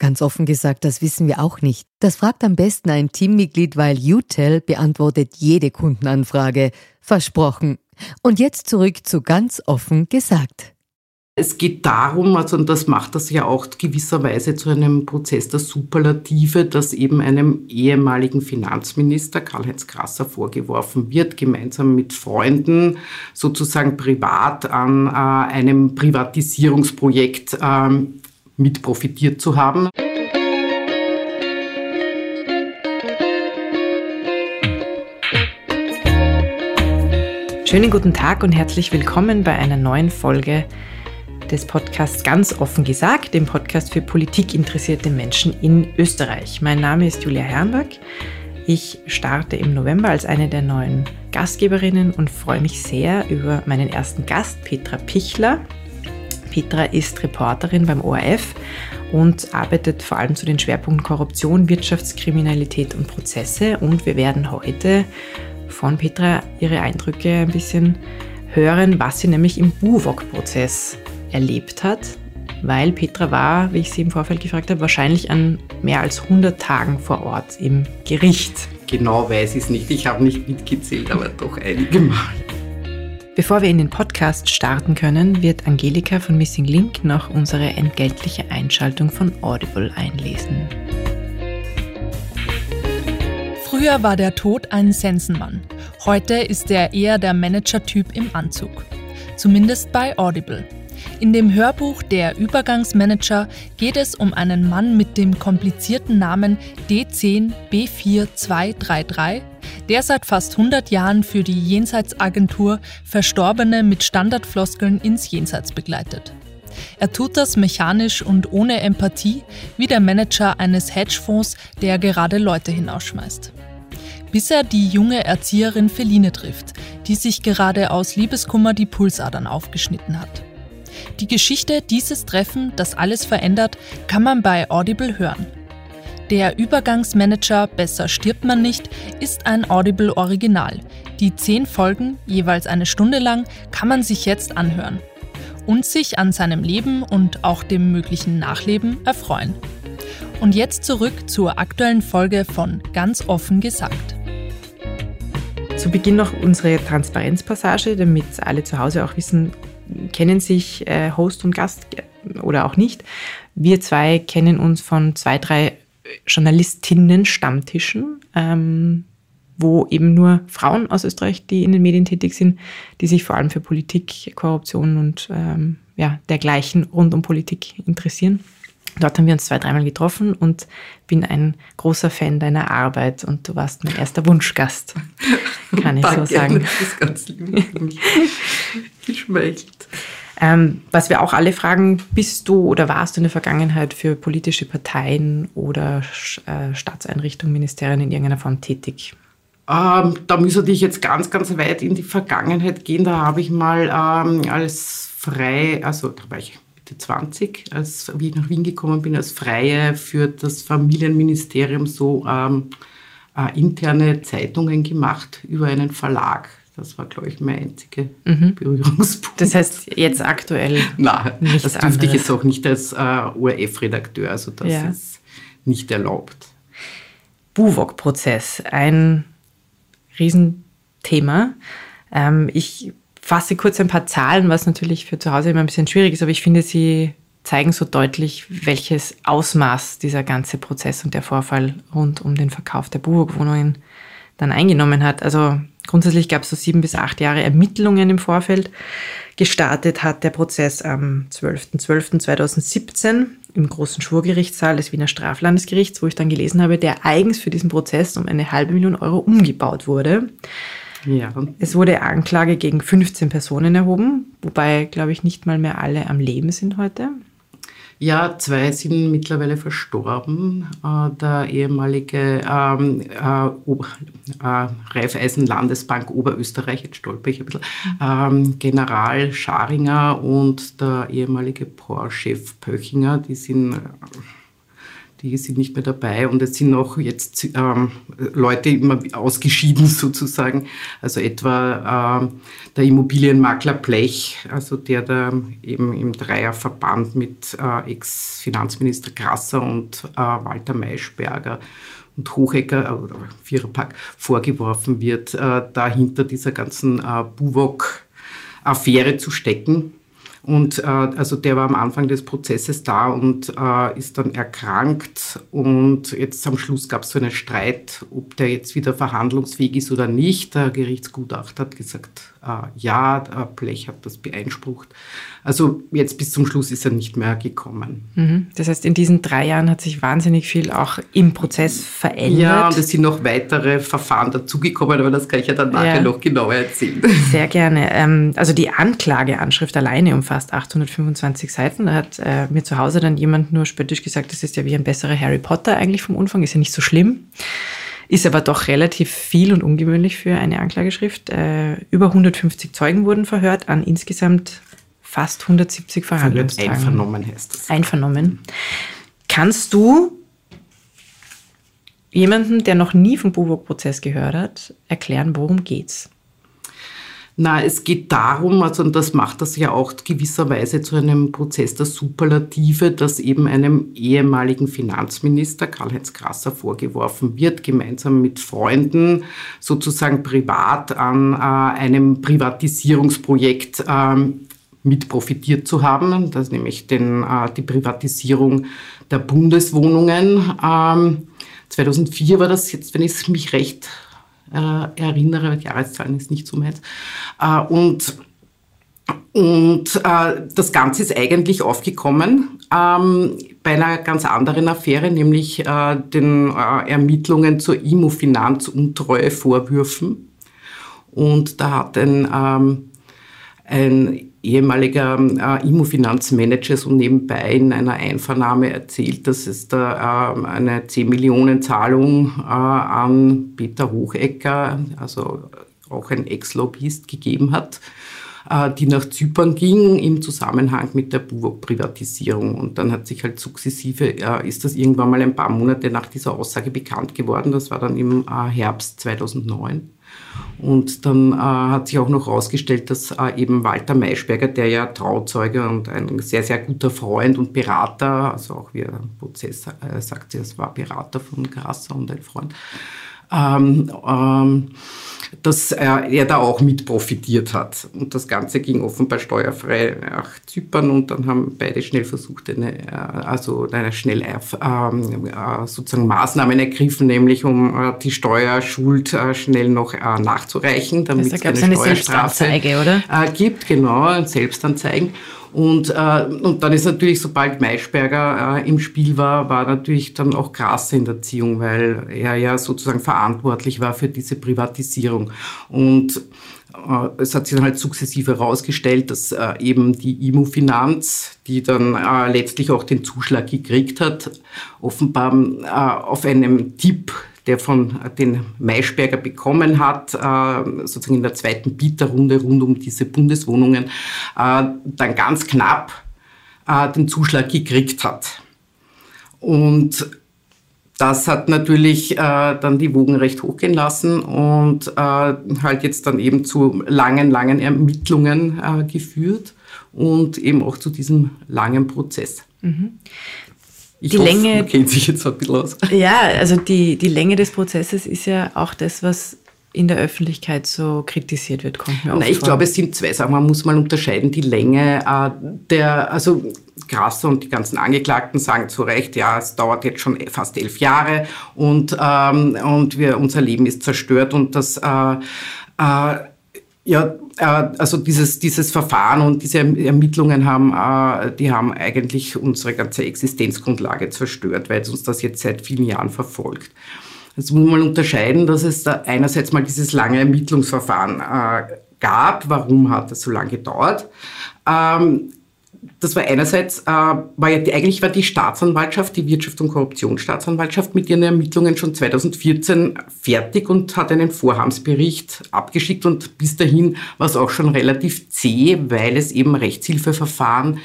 Ganz offen gesagt, das wissen wir auch nicht. Das fragt am besten ein Teammitglied, weil UTEL beantwortet jede Kundenanfrage. Versprochen. Und jetzt zurück zu ganz offen gesagt. Es geht darum, also und das macht das ja auch gewisserweise zu einem Prozess der Superlative, dass eben einem ehemaligen Finanzminister Karl-Heinz Krasser vorgeworfen wird, gemeinsam mit Freunden sozusagen privat an äh, einem Privatisierungsprojekt ähm, mit profitiert zu haben. Schönen guten Tag und herzlich willkommen bei einer neuen Folge des Podcasts Ganz offen gesagt, dem Podcast für politikinteressierte Menschen in Österreich. Mein Name ist Julia Herrenberg. Ich starte im November als eine der neuen Gastgeberinnen und freue mich sehr über meinen ersten Gast, Petra Pichler. Petra ist Reporterin beim ORF und arbeitet vor allem zu den Schwerpunkten Korruption, Wirtschaftskriminalität und Prozesse. Und wir werden heute von Petra ihre Eindrücke ein bisschen hören, was sie nämlich im Buwok-Prozess erlebt hat, weil Petra war, wie ich sie im Vorfeld gefragt habe, wahrscheinlich an mehr als 100 Tagen vor Ort im Gericht. Genau weiß ich es nicht. Ich habe nicht mitgezählt, aber doch einige Mal. Bevor wir in den Podcast starten können, wird Angelika von Missing Link noch unsere entgeltliche Einschaltung von Audible einlesen. Früher war der Tod ein Sensenmann. Heute ist er eher der Manager-Typ im Anzug. Zumindest bei Audible. In dem Hörbuch Der Übergangsmanager geht es um einen Mann mit dem komplizierten Namen D10B4233, der seit fast 100 Jahren für die Jenseitsagentur Verstorbene mit Standardfloskeln ins Jenseits begleitet. Er tut das mechanisch und ohne Empathie, wie der Manager eines Hedgefonds, der gerade Leute hinausschmeißt. Bis er die junge Erzieherin Feline trifft, die sich gerade aus Liebeskummer die Pulsadern aufgeschnitten hat. Die Geschichte dieses Treffen, das alles verändert, kann man bei Audible hören. Der Übergangsmanager Besser stirbt man nicht ist ein Audible Original. Die zehn Folgen, jeweils eine Stunde lang, kann man sich jetzt anhören und sich an seinem Leben und auch dem möglichen Nachleben erfreuen. Und jetzt zurück zur aktuellen Folge von Ganz offen gesagt. Zu Beginn noch unsere Transparenzpassage, damit alle zu Hause auch wissen, kennen sich äh, Host und Gast oder auch nicht. Wir zwei kennen uns von zwei, drei Journalistinnen-Stammtischen, ähm, wo eben nur Frauen aus Österreich, die in den Medien tätig sind, die sich vor allem für Politik, Korruption und ähm, ja, dergleichen rund um Politik interessieren. Dort haben wir uns zwei, dreimal getroffen und bin ein großer Fan deiner Arbeit und du warst mein erster Wunschgast, kann ich Danke, so sagen. Das ist ganz lieb für mich. Geschmeichelt. Ähm, was wir auch alle fragen, bist du oder warst du in der Vergangenheit für politische Parteien oder äh, Staatseinrichtungen, Ministerien in irgendeiner Form tätig? Ähm, da müsste ich jetzt ganz, ganz weit in die Vergangenheit gehen. Da habe ich mal ähm, als frei, also da war ich 20, als wie ich nach Wien gekommen bin, als Freie für das Familienministerium so ähm, äh, interne Zeitungen gemacht über einen Verlag. Das war, glaube ich, mein einziger mhm. Berührungspunkt. Das heißt, jetzt aktuell Nein, das dürfte anderes. ich jetzt auch nicht als äh, ORF-Redakteur, also das ja. ist nicht erlaubt. Buwok-Prozess, ein Riesenthema. Ähm, ich fasse kurz ein paar Zahlen, was natürlich für zu Hause immer ein bisschen schwierig ist, aber ich finde, sie zeigen so deutlich, welches Ausmaß dieser ganze Prozess und der Vorfall rund um den Verkauf der Buwok-Wohnungen dann eingenommen hat. Also grundsätzlich gab es so sieben bis acht Jahre Ermittlungen im Vorfeld. Gestartet hat der Prozess am 12.12.2017 im großen Schwurgerichtssaal des Wiener Straflandesgerichts, wo ich dann gelesen habe, der eigens für diesen Prozess um eine halbe Million Euro umgebaut wurde. Ja. Es wurde Anklage gegen 15 Personen erhoben, wobei, glaube ich, nicht mal mehr alle am Leben sind heute. Ja, zwei sind mittlerweile verstorben. Äh, der ehemalige ähm, äh, äh, Raiffeisen Landesbank Oberösterreich, jetzt stolper ich ein bisschen, ähm, General Scharinger und der ehemalige Porsche-Chef Pöchinger, die sind die sind nicht mehr dabei und es sind auch jetzt ähm, Leute immer ausgeschieden sozusagen. Also etwa ähm, der Immobilienmakler Blech, also der da eben im Dreierverband mit äh, Ex-Finanzminister Grasser und äh, Walter Maischberger und Hochecker äh, oder Viererpack vorgeworfen wird, äh, dahinter dieser ganzen äh, Buwok-Affäre zu stecken. Und äh, also der war am Anfang des Prozesses da und äh, ist dann erkrankt. Und jetzt am Schluss gab es so einen Streit, ob der jetzt wieder verhandlungsfähig ist oder nicht. Der Gerichtsgutachter hat gesagt, äh, ja, der Blech hat das beeinsprucht. Also jetzt bis zum Schluss ist er nicht mehr gekommen. Mhm. Das heißt, in diesen drei Jahren hat sich wahnsinnig viel auch im Prozess verändert. Ja, und es sind noch weitere Verfahren dazugekommen, aber das kann ich ja dann nachher ja. noch genauer erzählen. Sehr gerne. Ähm, also die Anklageanschrift alleine umfasst 825 Seiten. Da hat äh, mir zu Hause dann jemand nur spöttisch gesagt, das ist ja wie ein besserer Harry Potter eigentlich vom Umfang, ist ja nicht so schlimm. Ist aber doch relativ viel und ungewöhnlich für eine Anklageschrift. Äh, über 150 Zeugen wurden verhört an insgesamt fast 170 Verhandlungstagen. Einvernommen heißt es. Einvernommen. Kannst du jemanden, der noch nie vom Buwok-Prozess gehört hat, erklären, worum geht's? Na, es geht darum, also und das macht das ja auch gewisserweise zu einem Prozess der Superlative, dass eben einem ehemaligen Finanzminister Karl-Heinz Grasser vorgeworfen wird, gemeinsam mit Freunden sozusagen privat an äh, einem Privatisierungsprojekt ähm, mit profitiert zu haben. Das nämlich den, äh, die Privatisierung der Bundeswohnungen. Ähm, 2004 war das jetzt, wenn ich mich recht äh, erinnere, die Jahreszahlen ist nicht so meins. Äh, und und äh, das Ganze ist eigentlich aufgekommen ähm, bei einer ganz anderen Affäre, nämlich äh, den äh, Ermittlungen zur IMO-Finanzuntreue-Vorwürfen. Und da hat ein, ähm, ein ehemaliger äh, Immofinanzmanager so nebenbei in einer Einvernahme erzählt, dass es da äh, eine 10 Millionen Zahlung äh, an Peter Hochecker, also auch ein Ex-Lobbyist, gegeben hat, äh, die nach Zypern ging im Zusammenhang mit der Buwok-Privatisierung. Und dann hat sich halt sukzessive, äh, ist das irgendwann mal ein paar Monate nach dieser Aussage bekannt geworden. Das war dann im äh, Herbst 2009. Und dann äh, hat sich auch noch herausgestellt, dass äh, eben Walter Maischberger, der ja Trauzeuge und ein sehr, sehr guter Freund und Berater, also auch wie er im Prozess äh, sagt, es war Berater von Grasser und ein Freund, ähm, ähm, dass er, da auch mit profitiert hat. Und das Ganze ging offenbar steuerfrei nach Zypern und dann haben beide schnell versucht, eine, äh, also eine schnell äh, sozusagen Maßnahmen ergriffen, nämlich um äh, die Steuerschuld schnell noch nachzureichen, damit es eine, eine Steuerstrafe oder? Äh, gibt, genau, Selbstanzeigen. Und, äh, und dann ist natürlich, sobald Maischberger äh, im Spiel war, war natürlich dann auch Grasse in der Ziehung, weil er ja sozusagen verantwortlich war für diese Privatisierung. Und äh, es hat sich dann halt sukzessive herausgestellt, dass äh, eben die Immofinanz, die dann äh, letztlich auch den Zuschlag gekriegt hat, offenbar äh, auf einem Tipp der von den Maischberger bekommen hat, äh, sozusagen in der zweiten Bieterrunde rund um diese Bundeswohnungen, äh, dann ganz knapp äh, den Zuschlag gekriegt hat. Und das hat natürlich dann die Wogen recht hochgehen lassen und halt jetzt dann eben zu langen, langen Ermittlungen geführt und eben auch zu diesem langen Prozess. Mhm. Ich die hoffe, Länge kennt sich jetzt ein bisschen aus. Ja, also die, die Länge des Prozesses ist ja auch das, was in der Öffentlichkeit so kritisiert wird, kommt mir Nein, ich vor. glaube, es sind zwei Sachen. Man muss mal unterscheiden. Die Länge äh, der, also Grasser und die ganzen Angeklagten sagen zu Recht, ja, es dauert jetzt schon fast elf Jahre und, ähm, und wir, unser Leben ist zerstört und das äh, äh, Ja, äh, also dieses, dieses Verfahren und diese Ermittlungen haben, äh, die haben eigentlich unsere ganze Existenzgrundlage zerstört, weil es uns das jetzt seit vielen Jahren verfolgt. Jetzt muss man unterscheiden, dass es da einerseits mal dieses lange Ermittlungsverfahren äh, gab. Warum hat das so lange gedauert? Ähm, das war einerseits, äh, war ja die, eigentlich war die Staatsanwaltschaft, die Wirtschafts- und Korruptionsstaatsanwaltschaft mit ihren Ermittlungen schon 2014 fertig und hat einen Vorhabensbericht abgeschickt und bis dahin war es auch schon relativ zäh, weil es eben Rechtshilfeverfahren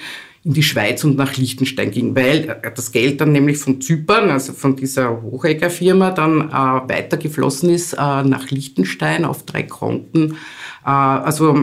in die Schweiz und nach Liechtenstein ging, weil das Geld dann nämlich von Zypern, also von dieser Hochegger-Firma, dann äh, weitergeflossen ist äh, nach Liechtenstein auf drei Konten äh, also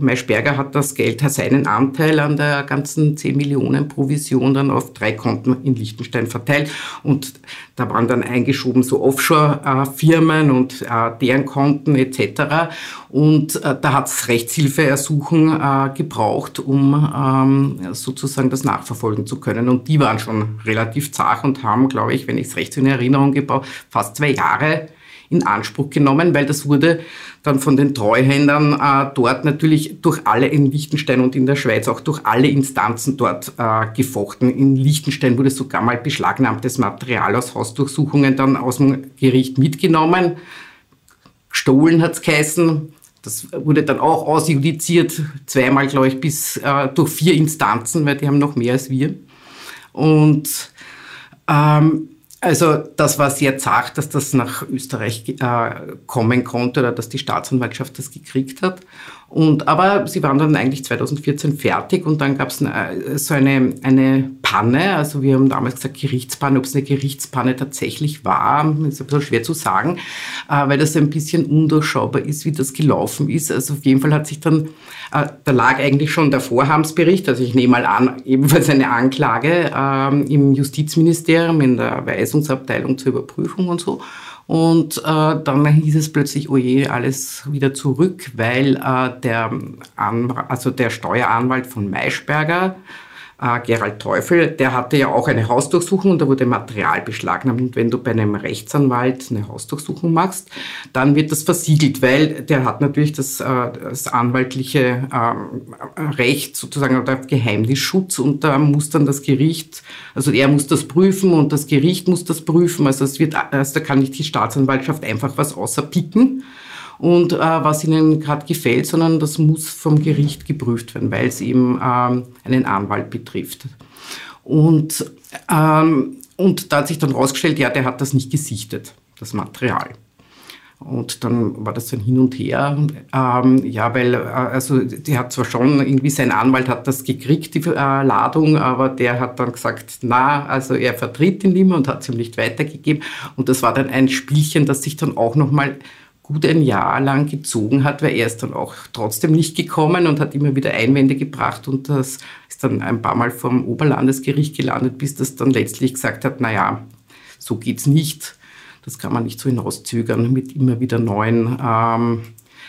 Maischberger hat das Geld, hat seinen Anteil an der ganzen 10 Millionen Provision dann auf drei Konten in Liechtenstein verteilt. Und da waren dann eingeschoben so Offshore-Firmen und äh, deren Konten etc. Und äh, da hat es Rechtshilfeersuchen gebraucht, um ähm, sozusagen das nachverfolgen zu können. Und die waren schon relativ zart und haben, glaube ich, wenn ich es recht in Erinnerung gebaut, fast zwei Jahre in Anspruch genommen, weil das wurde dann von den Treuhändern äh, dort natürlich durch alle in Liechtenstein und in der Schweiz, auch durch alle Instanzen dort äh, gefochten. In Liechtenstein wurde sogar mal beschlagnahmtes Material aus Hausdurchsuchungen dann aus dem Gericht mitgenommen. Gestohlen hat es geheißen. Das wurde dann auch ausjudiziert, zweimal, glaube ich, bis äh, durch vier Instanzen, weil die haben noch mehr als wir. Und ähm, also das war sehr zart, dass das nach Österreich äh, kommen konnte oder dass die Staatsanwaltschaft das gekriegt hat. Und, aber sie waren dann eigentlich 2014 fertig und dann gab es äh, so eine, eine Panne, also wir haben damals gesagt Gerichtspanne, ob es eine Gerichtspanne tatsächlich war, ist ein bisschen schwer zu sagen, äh, weil das ein bisschen undurchschaubar ist, wie das gelaufen ist. Also auf jeden Fall hat sich dann, äh, da lag eigentlich schon der Vorhabensbericht, also ich nehme mal an, ebenfalls eine Anklage äh, im Justizministerium in der Weisungsabteilung zur Überprüfung und so. Und äh, dann hieß es plötzlich, oh je, alles wieder zurück, weil äh, der, also der Steueranwalt von Maischberger, äh, Gerald Teufel, der hatte ja auch eine Hausdurchsuchung und da wurde Material beschlagnahmt. Und wenn du bei einem Rechtsanwalt eine Hausdurchsuchung machst, dann wird das versiegelt, weil der hat natürlich das, äh, das anwaltliche äh, Recht sozusagen oder Geheimnisschutz und da muss dann das Gericht, also er muss das prüfen und das Gericht muss das prüfen. Also es wird, also da kann nicht die Staatsanwaltschaft einfach was außerpicken und äh, was ihnen gerade gefällt, sondern das muss vom Gericht geprüft werden, weil es eben ähm, einen Anwalt betrifft. Und, ähm, und da hat sich dann rausgestellt, ja, der hat das nicht gesichtet, das Material. Und dann war das ein Hin und Her. Ähm, ja, weil, äh, also, die hat zwar schon, irgendwie sein Anwalt hat das gekriegt, die äh, Ladung, aber der hat dann gesagt, na, also er vertritt ihn immer und hat es ihm nicht weitergegeben. Und das war dann ein Spielchen, das sich dann auch nochmal gut ein Jahr lang gezogen hat, weil er ist dann auch trotzdem nicht gekommen und hat immer wieder Einwände gebracht und das ist dann ein paar Mal vom Oberlandesgericht gelandet, bis das dann letztlich gesagt hat, naja, so geht's nicht. Das kann man nicht so hinauszögern mit immer wieder neuen ähm,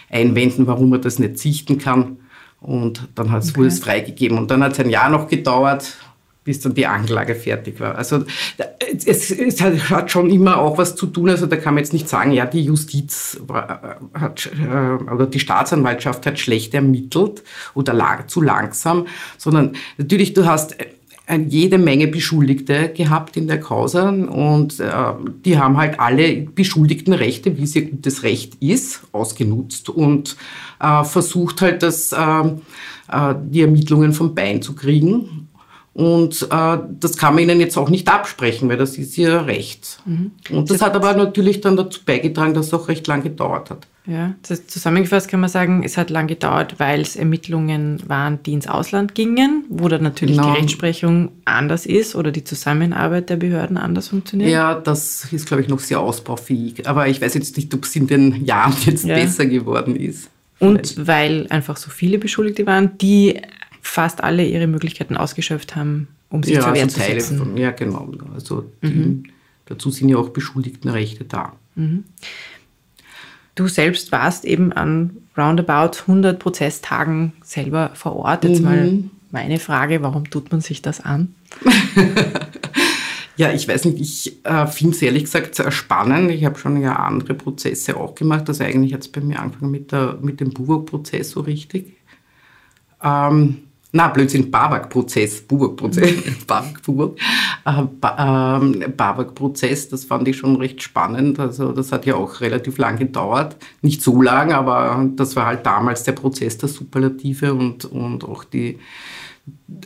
Einwänden, warum man das nicht sichten kann. Und dann okay. wurde es freigegeben. Und dann hat es ein Jahr noch gedauert, bis dann die Anklage fertig war. Also es, es, hat schon immer auch was zu tun. Also da kann man jetzt nicht sagen, ja, die Justiz hat, äh, oder die Staatsanwaltschaft hat schlecht ermittelt oder lang, zu langsam, sondern natürlich, du hast jede Menge Beschuldigte gehabt in der Causa und äh, die haben halt alle beschuldigten Rechte, wie es ihr gutes Recht ist, ausgenutzt und äh, versucht halt, das, äh, äh die Ermittlungen vom Bein zu kriegen und äh, das kann man ihnen jetzt auch nicht absprechen, weil das ist ihr Recht. Mhm. Und das, das hat aber natürlich dann dazu beigetragen, dass es auch recht lang gedauert hat. Ja, zusammengefasst kann man sagen, es hat lang gedauert, weil es Ermittlungen waren, die ins Ausland gingen, wo dann natürlich genau. die Rechtsprechung anders ist oder die Zusammenarbeit der Behörden anders funktioniert. Ja, das ist, glaube ich, noch sehr ausbaufähig. Aber ich weiß jetzt nicht, ob es in den Jahren jetzt ja. besser geworden ist. Und weil einfach so viele Beschuldigte waren, die fast alle ihre Möglichkeiten ausgeschöpft haben, um sich ja, zur Wehr also zu Teile setzen. Von, ja, genau. Also mhm. die, dazu sind ja auch Beschuldigtenrechte da. Mhm. Du selbst warst eben an roundabout 100 Prozesstagen selber vor Ort. Jetzt mhm. mal meine Frage, warum tut man sich das an? Ja, ich weiß nicht, ich äh, finde es ehrlich gesagt sehr spannend. Ich habe schon ja andere Prozesse auch gemacht. Also eigentlich hat es bei mir angefangen mit, der, mit dem Buwok-Prozess so richtig. Ähm, na, Blödsinn, Babak-Prozess, Buwok-Prozess, Babak-Buwok. Äh, ba ähm, Babak-Prozess, das fand ich schon recht spannend. Also das hat ja auch relativ lang gedauert. Nicht so lang, aber das war halt damals der Prozess der Superlative und, und auch die,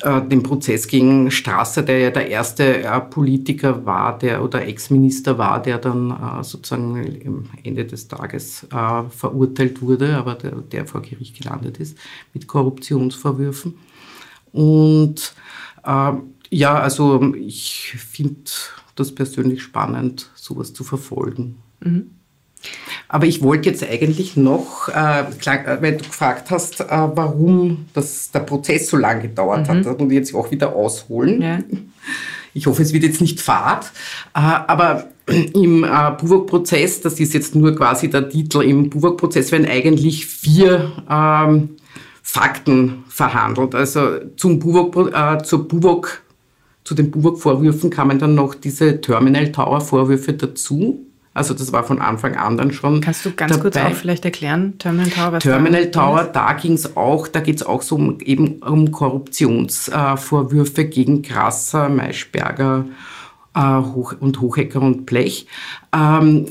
äh, den Prozess gegen Strasser, der ja der erste äh, Politiker war, der oder Ex-Minister war, der dann äh, sozusagen am Ende des Tages äh, verurteilt wurde, aber der, der vor Gericht gelandet ist mit Korruptionsvorwürfen. Und äh, ja, also ich finde das persönlich spannend, sowas zu verfolgen. Mhm. Aber ich wollte jetzt eigentlich noch, äh, klar, weil du gefragt hast, äh, warum das, der Prozess so lange gedauert mhm. hat, ich jetzt auch wieder ausholen. Ja. Ich hoffe, es wird jetzt nicht fad. Äh, aber im äh, Buwok-Prozess, das ist jetzt nur quasi der Titel, im Buwok-Prozess werden eigentlich vier ähm, Fakten verhandelt. Also zum Buwok, äh, zur Buwok, zu den Buwok-Vorwürfen kamen dann noch diese Terminal Tower-Vorwürfe dazu. Also das war von Anfang an dann schon. Kannst du ganz dabei. kurz auch vielleicht erklären, Terminal Tower? Was Terminal Tower, da ging es auch, da geht es auch so um, eben um Korruptionsvorwürfe äh, gegen Grasser, Maischberger äh, Hoch und Hochecker und Blech. Ähm,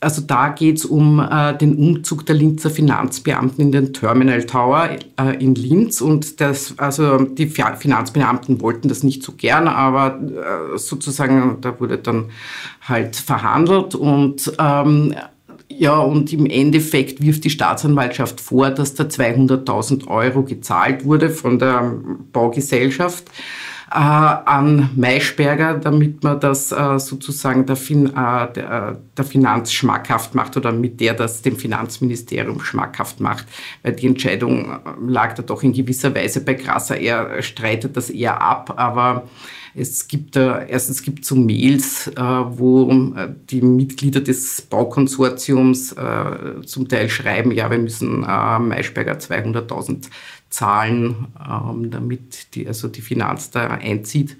also da geht es um äh, den Umzug der Linzer Finanzbeamten in den Terminal Tower äh, in Linz. Und das, also die Finanzbeamten wollten das nicht so gern, aber äh, sozusagen, da wurde dann halt verhandelt und ähm, ja, und im Endeffekt wirft die Staatsanwaltschaft vor, dass da 200.000 Euro gezahlt wurde von der Baugesellschaft an Maischberger, damit man das äh, sozusagen der, fin äh, der, der, Finanz schmackhaft macht oder mit der das dem Finanzministerium schmackhaft macht. Weil die Entscheidung lag da doch in gewisser Weise bei Grasser. Er streitet das eher ab, aber es gibt äh, erstens gibt so Mails, äh, wo äh, die Mitglieder des Baukonsortiums äh, zum Teil schreiben, ja, wir müssen äh, Maischberger 200.000 zahlen, ähm, damit die, also die Finanz da einzieht.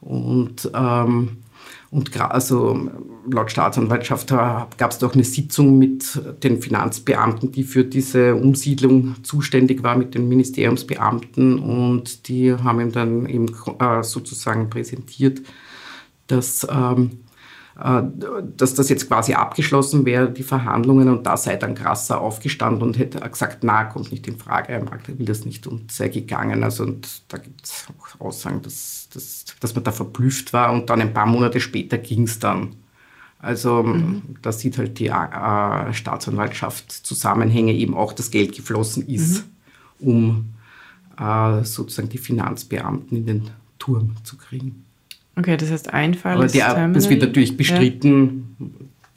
Und, ähm, und also laut Staatsanwaltschaft gab es doch eine Sitzung mit den Finanzbeamten, die für diese Umsiedlung zuständig war, mit den Ministeriumsbeamten. Und die haben ihm dann eben äh, sozusagen präsentiert, dass ähm, äh, dass das jetzt quasi abgeschlossen wäre, die Verhandlungen, und da sei dann Grasser aufgestanden und hätte gesagt, na, kommt nicht in Frage, er will das nicht und sei gegangen. Also und da gibt es auch Aussagen, dass, dass, dass man da verblüfft war und dann ein paar Monate später ging es dann. Also mhm. da sieht halt die äh, Staatsanwaltschaft Zusammenhänge eben auch, dass Geld geflossen ist, mhm. um äh, sozusagen die Finanzbeamten in den Turm zu kriegen. Okay, das heißt ein Fall Aber der, Terminal. Das wird natürlich bestritten ja.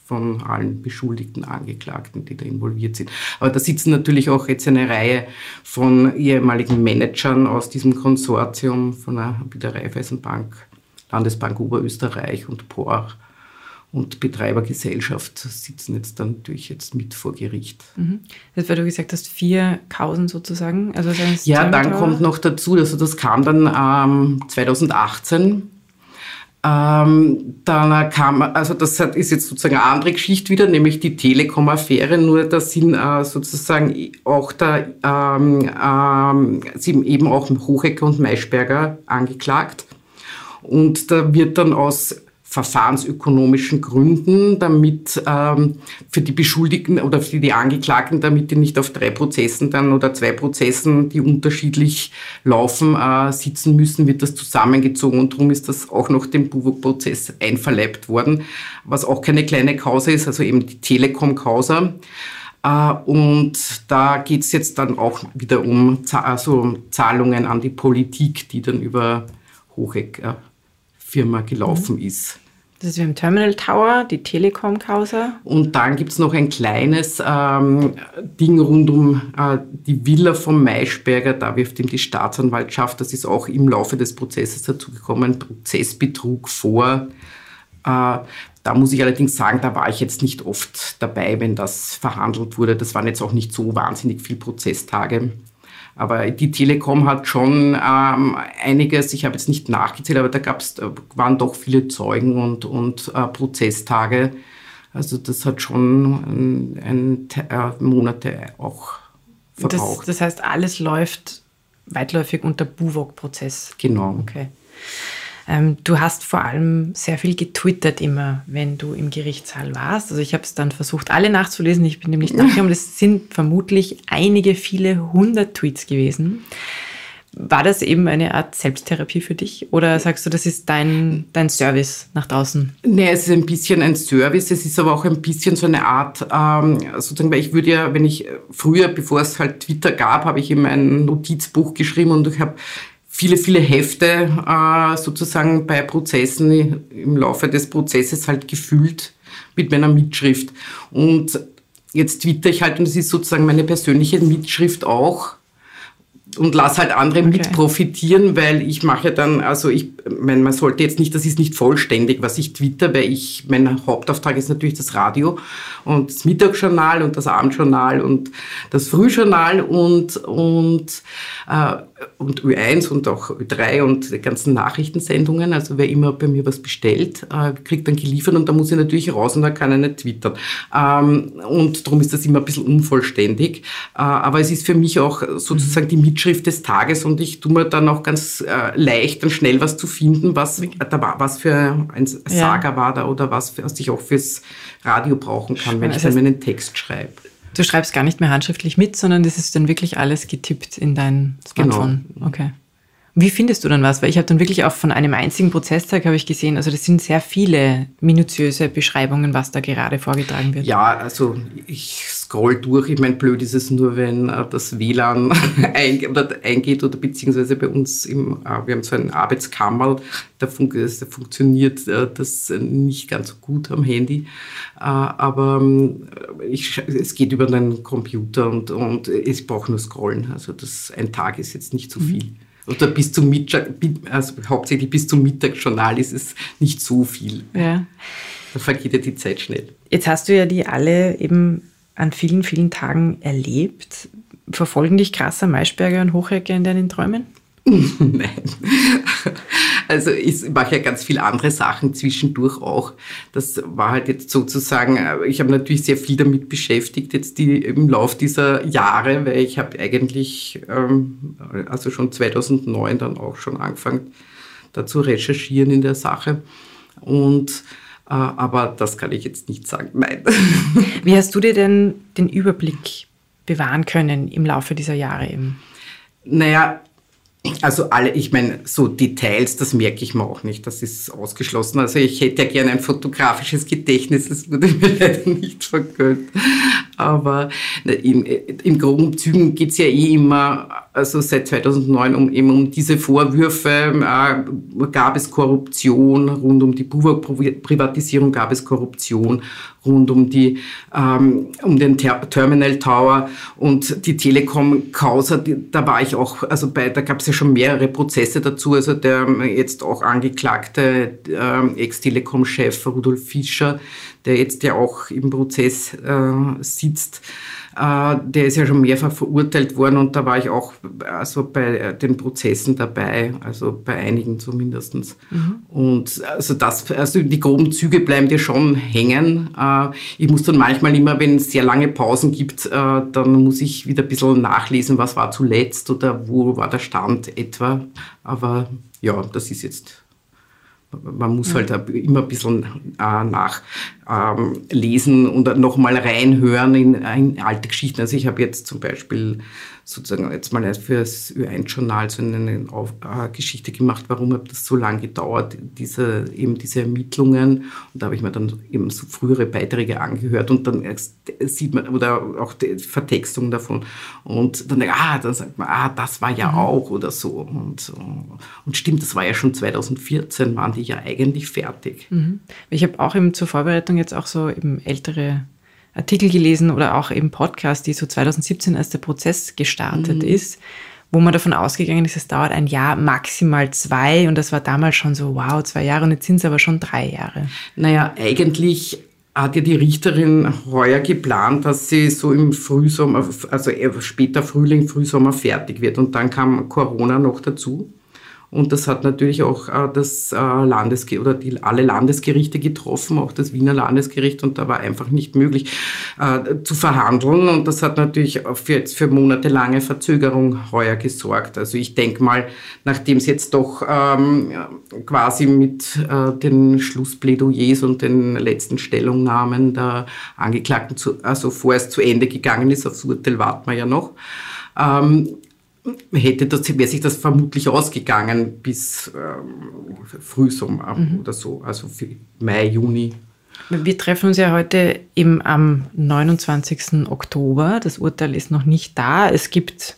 von allen beschuldigten Angeklagten, die da involviert sind. Aber da sitzen natürlich auch jetzt eine Reihe von ehemaligen Managern aus diesem Konsortium von der, der Raiffeisenbank, Landesbank Oberösterreich und POR und Betreibergesellschaft sitzen jetzt dann natürlich jetzt mit vor Gericht. Mhm. Das, weil du gesagt hast, vier Kausen sozusagen. Also ja, dann kommt noch dazu, also das kam dann ähm, 2018 ähm, dann kam, also das ist jetzt sozusagen eine andere Geschichte wieder, nämlich die Telekom-Affäre, nur da sind äh, sozusagen auch da, ähm, ähm, sind eben auch Hochecker und Maischberger angeklagt. Und da wird dann aus verfahrensökonomischen Gründen, damit ähm, für die Beschuldigten oder für die Angeklagten, damit die nicht auf drei Prozessen dann oder zwei Prozessen, die unterschiedlich laufen, äh, sitzen müssen, wird das zusammengezogen und darum ist das auch noch dem Buwok-Prozess einverleibt worden, was auch keine kleine Causa ist, also eben die Telekom-Causa. Äh, und da geht es jetzt dann auch wieder um also Zahlungen an die Politik, die dann über Hochecker Firma gelaufen mhm. ist. Das ist wie im Terminal Tower, die Telekom-Causa. Und dann gibt es noch ein kleines ähm, Ding rund um äh, die Villa vom Maischberger. Da wirft ihm die Staatsanwaltschaft, das ist auch im Laufe des Prozesses dazugekommen, Prozessbetrug vor. Äh, da muss ich allerdings sagen, da war ich jetzt nicht oft dabei, wenn das verhandelt wurde. Das waren jetzt auch nicht so wahnsinnig viele Prozesstage. Aber die Telekom hat schon ähm, einiges, ich habe jetzt nicht nachgezählt, aber da gab's, waren doch viele Zeugen und, und äh, Prozesstage. Also das hat schon ein, ein, äh, Monate auch verbraucht. Das, das heißt, alles läuft weitläufig unter Buwok-Prozess. Genau. Okay. Ähm, du hast vor allem sehr viel getwittert immer, wenn du im Gerichtssaal warst. Also ich habe es dann versucht, alle nachzulesen. Ich bin nämlich nachgekommen, das sind vermutlich einige, viele hundert Tweets gewesen. War das eben eine Art Selbsttherapie für dich? Oder sagst du, das ist dein, dein Service nach draußen? Nee, es ist ein bisschen ein Service. Es ist aber auch ein bisschen so eine Art, ähm, sozusagen, weil ich würde ja, wenn ich früher, bevor es halt Twitter gab, habe ich eben ein Notizbuch geschrieben und ich habe viele, viele Hefte äh, sozusagen bei Prozessen im Laufe des Prozesses halt gefüllt mit meiner Mitschrift. Und jetzt twitter ich halt und das ist sozusagen meine persönliche Mitschrift auch und lass halt andere okay. mit profitieren, weil ich mache dann, also ich meine, man sollte jetzt nicht, das ist nicht vollständig, was ich twitter, weil ich, mein Hauptauftrag ist natürlich das Radio und das Mittagsjournal und das Abendjournal und das Frühjournal und, und, äh, und Ö1 und auch Ö3 und die ganzen Nachrichtensendungen. Also wer immer bei mir was bestellt, äh, kriegt dann geliefert und da muss ich natürlich raus und da kann er nicht twittern. Ähm, und darum ist das immer ein bisschen unvollständig. Äh, aber es ist für mich auch sozusagen die Mitschrift des Tages und ich tue mir dann auch ganz äh, leicht und schnell was zu finden, was, da war, was für ein Saga ja. war da oder was, was ich auch fürs Radio brauchen kann, wenn also ich dann meinen Text schreibe. Du schreibst gar nicht mehr handschriftlich mit, sondern das ist dann wirklich alles getippt in dein Smartphone. Genau. Okay. Wie findest du dann was? Weil ich habe dann wirklich auch von einem einzigen Prozesstag habe ich gesehen, also das sind sehr viele minutiöse Beschreibungen, was da gerade vorgetragen wird. Ja, also ich scroll durch. Ich meine, blöd ist es nur, wenn äh, das WLAN eingeht oder, beziehungsweise bei uns im, äh, wir haben so einen Arbeitskammer, da, fun da funktioniert äh, das nicht ganz so gut am Handy. aber ähm, ich, es geht über den Computer und, und ich brauche nur scrollen. Also das, ein Tag ist jetzt nicht so mhm. viel. Mhm oder bis zum Mittag, also hauptsächlich bis zum Mittagsjournal ist es nicht so viel. Ja. Da vergeht ja die Zeit schnell. Jetzt hast du ja die alle eben an vielen, vielen Tagen erlebt. Verfolgen dich krasser Maischberger und Hochrecker in deinen Träumen? Nein. Also ich mache ja ganz viele andere Sachen zwischendurch auch. Das war halt jetzt sozusagen, äh, ich habe natürlich sehr viel damit beschäftigt jetzt die, im Lauf dieser Jahre, weil ich habe eigentlich, ähm, also schon 2009 dann auch schon angefangen, da zu recherchieren in der Sache. Und aber das kann ich jetzt nicht sagen. Nein. Wie hast du dir denn den Überblick bewahren können im Laufe dieser Jahre eben? Naja, also alle, ich meine, so Details, das merke ich mir auch nicht, das ist ausgeschlossen. Also ich hätte ja gerne ein fotografisches Gedächtnis, das wurde mir leider nicht vergönnt. Aber in, in groben Zügen geht es ja eh immer, also seit 2009, um, eben um diese Vorwürfe, äh, gab es Korruption, rund um die Privatisierung gab es Korruption, rund um, die, ähm, um den Ter Terminal Tower und die Telekom-Causa, da war ich auch, also bei, da gab es ja schon mehrere Prozesse dazu, also der jetzt auch angeklagte äh, Ex-Telekom-Chef Rudolf Fischer, der jetzt ja auch im Prozess äh, sitzt, der ist ja schon mehrfach verurteilt worden und da war ich auch also bei den Prozessen dabei, also bei einigen zumindest. Mhm. Und also das, also die groben Züge bleiben dir schon hängen. Äh, ich muss dann manchmal immer, wenn es sehr lange Pausen gibt, äh, dann muss ich wieder ein bisschen nachlesen, was war zuletzt oder wo war der Stand etwa. Aber ja, das ist jetzt man muss halt immer ein bisschen äh, ähm, und nochmal reinhören in, in, alte Geschichten. Also ich habe jetzt zum Beispiel sozusagen jetzt mal für das Ö1-Journal so eine Auf äh, Geschichte gemacht, warum hat das so lange gedauert, diese, eben diese Ermittlungen. Und da habe ich mir dann eben so frühere Beiträge angehört und dann sieht man, oder auch die Vertextung davon. Und dann, ah, dann sagt man, ah, das war ja mhm. auch oder so. Und, und stimmt, das war ja schon 2014, waren die ja eigentlich fertig. Mhm. Ich habe auch eben zur Vorbereitung jetzt auch so eben ältere Artikel gelesen oder auch eben Podcasts, die so 2017 als der Prozess gestartet mhm. ist, wo man davon ausgegangen ist, es dauert ein Jahr, maximal zwei. Und das war damals schon so, wow, zwei Jahre und jetzt sind es aber schon drei Jahre. Naja, eigentlich hat ja die Richterin heuer geplant, dass sie so im Frühsommer, also später Frühling, Frühsommer fertig wird. Und dann kam Corona noch dazu. Und das hat natürlich auch äh, das äh, Landesgericht oder die, alle Landesgerichte getroffen, auch das Wiener Landesgericht. Und da war einfach nicht möglich äh, zu verhandeln. Und das hat natürlich für, jetzt für monatelange Verzögerung heuer gesorgt. Also ich denke mal, nachdem es jetzt doch ähm, quasi mit äh, den Schlussplädoyers und den letzten Stellungnahmen der Angeklagten, zu, also vorerst zu Ende gegangen ist, aufs Urteil warten wir ja noch, ähm, hätte das, wäre sich das vermutlich ausgegangen bis ähm, Frühsommer mhm. oder so, also für Mai, Juni. Wir treffen uns ja heute eben am 29. Oktober. Das Urteil ist noch nicht da. Es gibt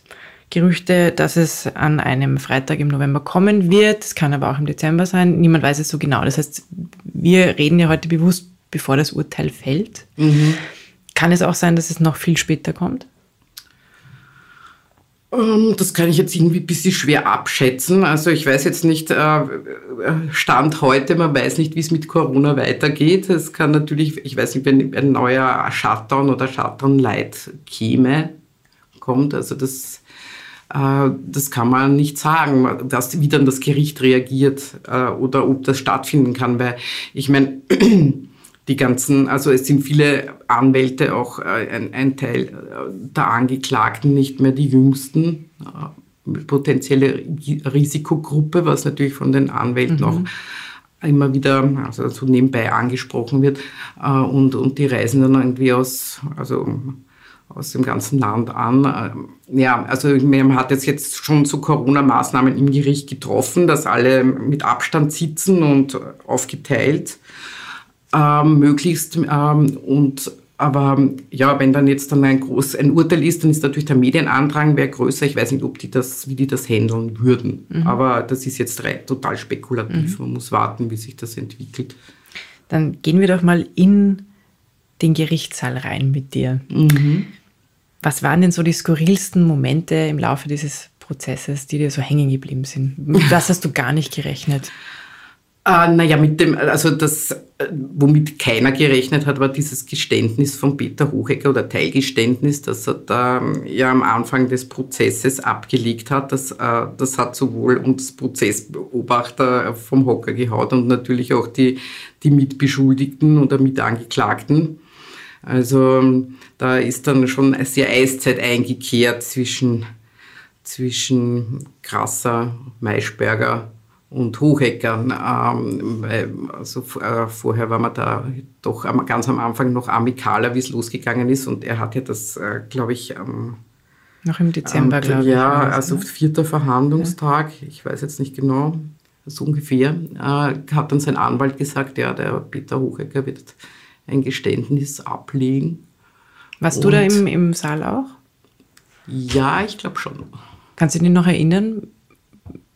Gerüchte, dass es an einem Freitag im November kommen wird. Es kann aber auch im Dezember sein. Niemand weiß es so genau. Das heißt, wir reden ja heute bewusst, bevor das Urteil fällt. Mhm. Kann es auch sein, dass es noch viel später kommt? Ähm, das kann ich jetzt irgendwie ein bisschen schwer abschätzen. Also ich weiß jetzt nicht, äh, Stand heute, man weiß nicht, wie es mit Corona weitergeht. Es kann natürlich, ich weiß nicht, wenn ein neuer Shutdown oder Shutdown-Light käme, kommt, also das, äh, das kann man nicht sagen, dass, wie dann das Gericht reagiert äh, oder ob das stattfinden kann, weil ich meine, die ganzen, also es sind viele Anwälte, auch äh, ein, ein, Teil äh, der Angeklagten, nicht mehr die jüngsten, äh, potenzielle Risikogruppe, was natürlich von den Anwälten mhm. auch immer wieder also so nebenbei angesprochen wird und, und die reisen dann irgendwie aus, also aus dem ganzen Land an. Ja, also man hat jetzt, jetzt schon so Corona-Maßnahmen im Gericht getroffen, dass alle mit Abstand sitzen und aufgeteilt ähm, möglichst. Ähm, und aber ja, wenn dann jetzt dann ein groß ein Urteil ist, dann ist natürlich der Medienandrang wäre größer. Ich weiß nicht, ob die das, wie die das handeln würden. Mhm. Aber das ist jetzt total spekulativ. Mhm. Man muss warten, wie sich das entwickelt. Dann gehen wir doch mal in den Gerichtssaal rein mit dir. Mhm. Was waren denn so die skurrilsten Momente im Laufe dieses Prozesses, die dir so hängen geblieben sind? Mit was hast du gar nicht gerechnet? Äh, naja, mit dem, also das, womit keiner gerechnet hat, war dieses Geständnis von Peter Hochecker oder Teilgeständnis, das er da ja am Anfang des Prozesses abgelegt hat. Das, äh, das hat sowohl uns Prozessbeobachter vom Hocker gehaut und natürlich auch die, die Mitbeschuldigten oder Mitangeklagten. Also da ist dann schon sehr Eiszeit eingekehrt zwischen, zwischen Krasser, Maischberger und Hochhecker. Ähm, also äh, vorher war man da doch ganz am Anfang noch amikaler, wie es losgegangen ist. Und er hat ja das, äh, glaube ich, ähm, noch im Dezember, ähm, glaube ich. Ja, also ne? vierter Verhandlungstag, ja. ich weiß jetzt nicht genau, so ungefähr, äh, hat dann sein Anwalt gesagt, ja, der Peter Hochecker wird ein Geständnis ablegen. Warst und du da im, im Saal auch? Ja, ich glaube schon. Kannst du dich noch erinnern,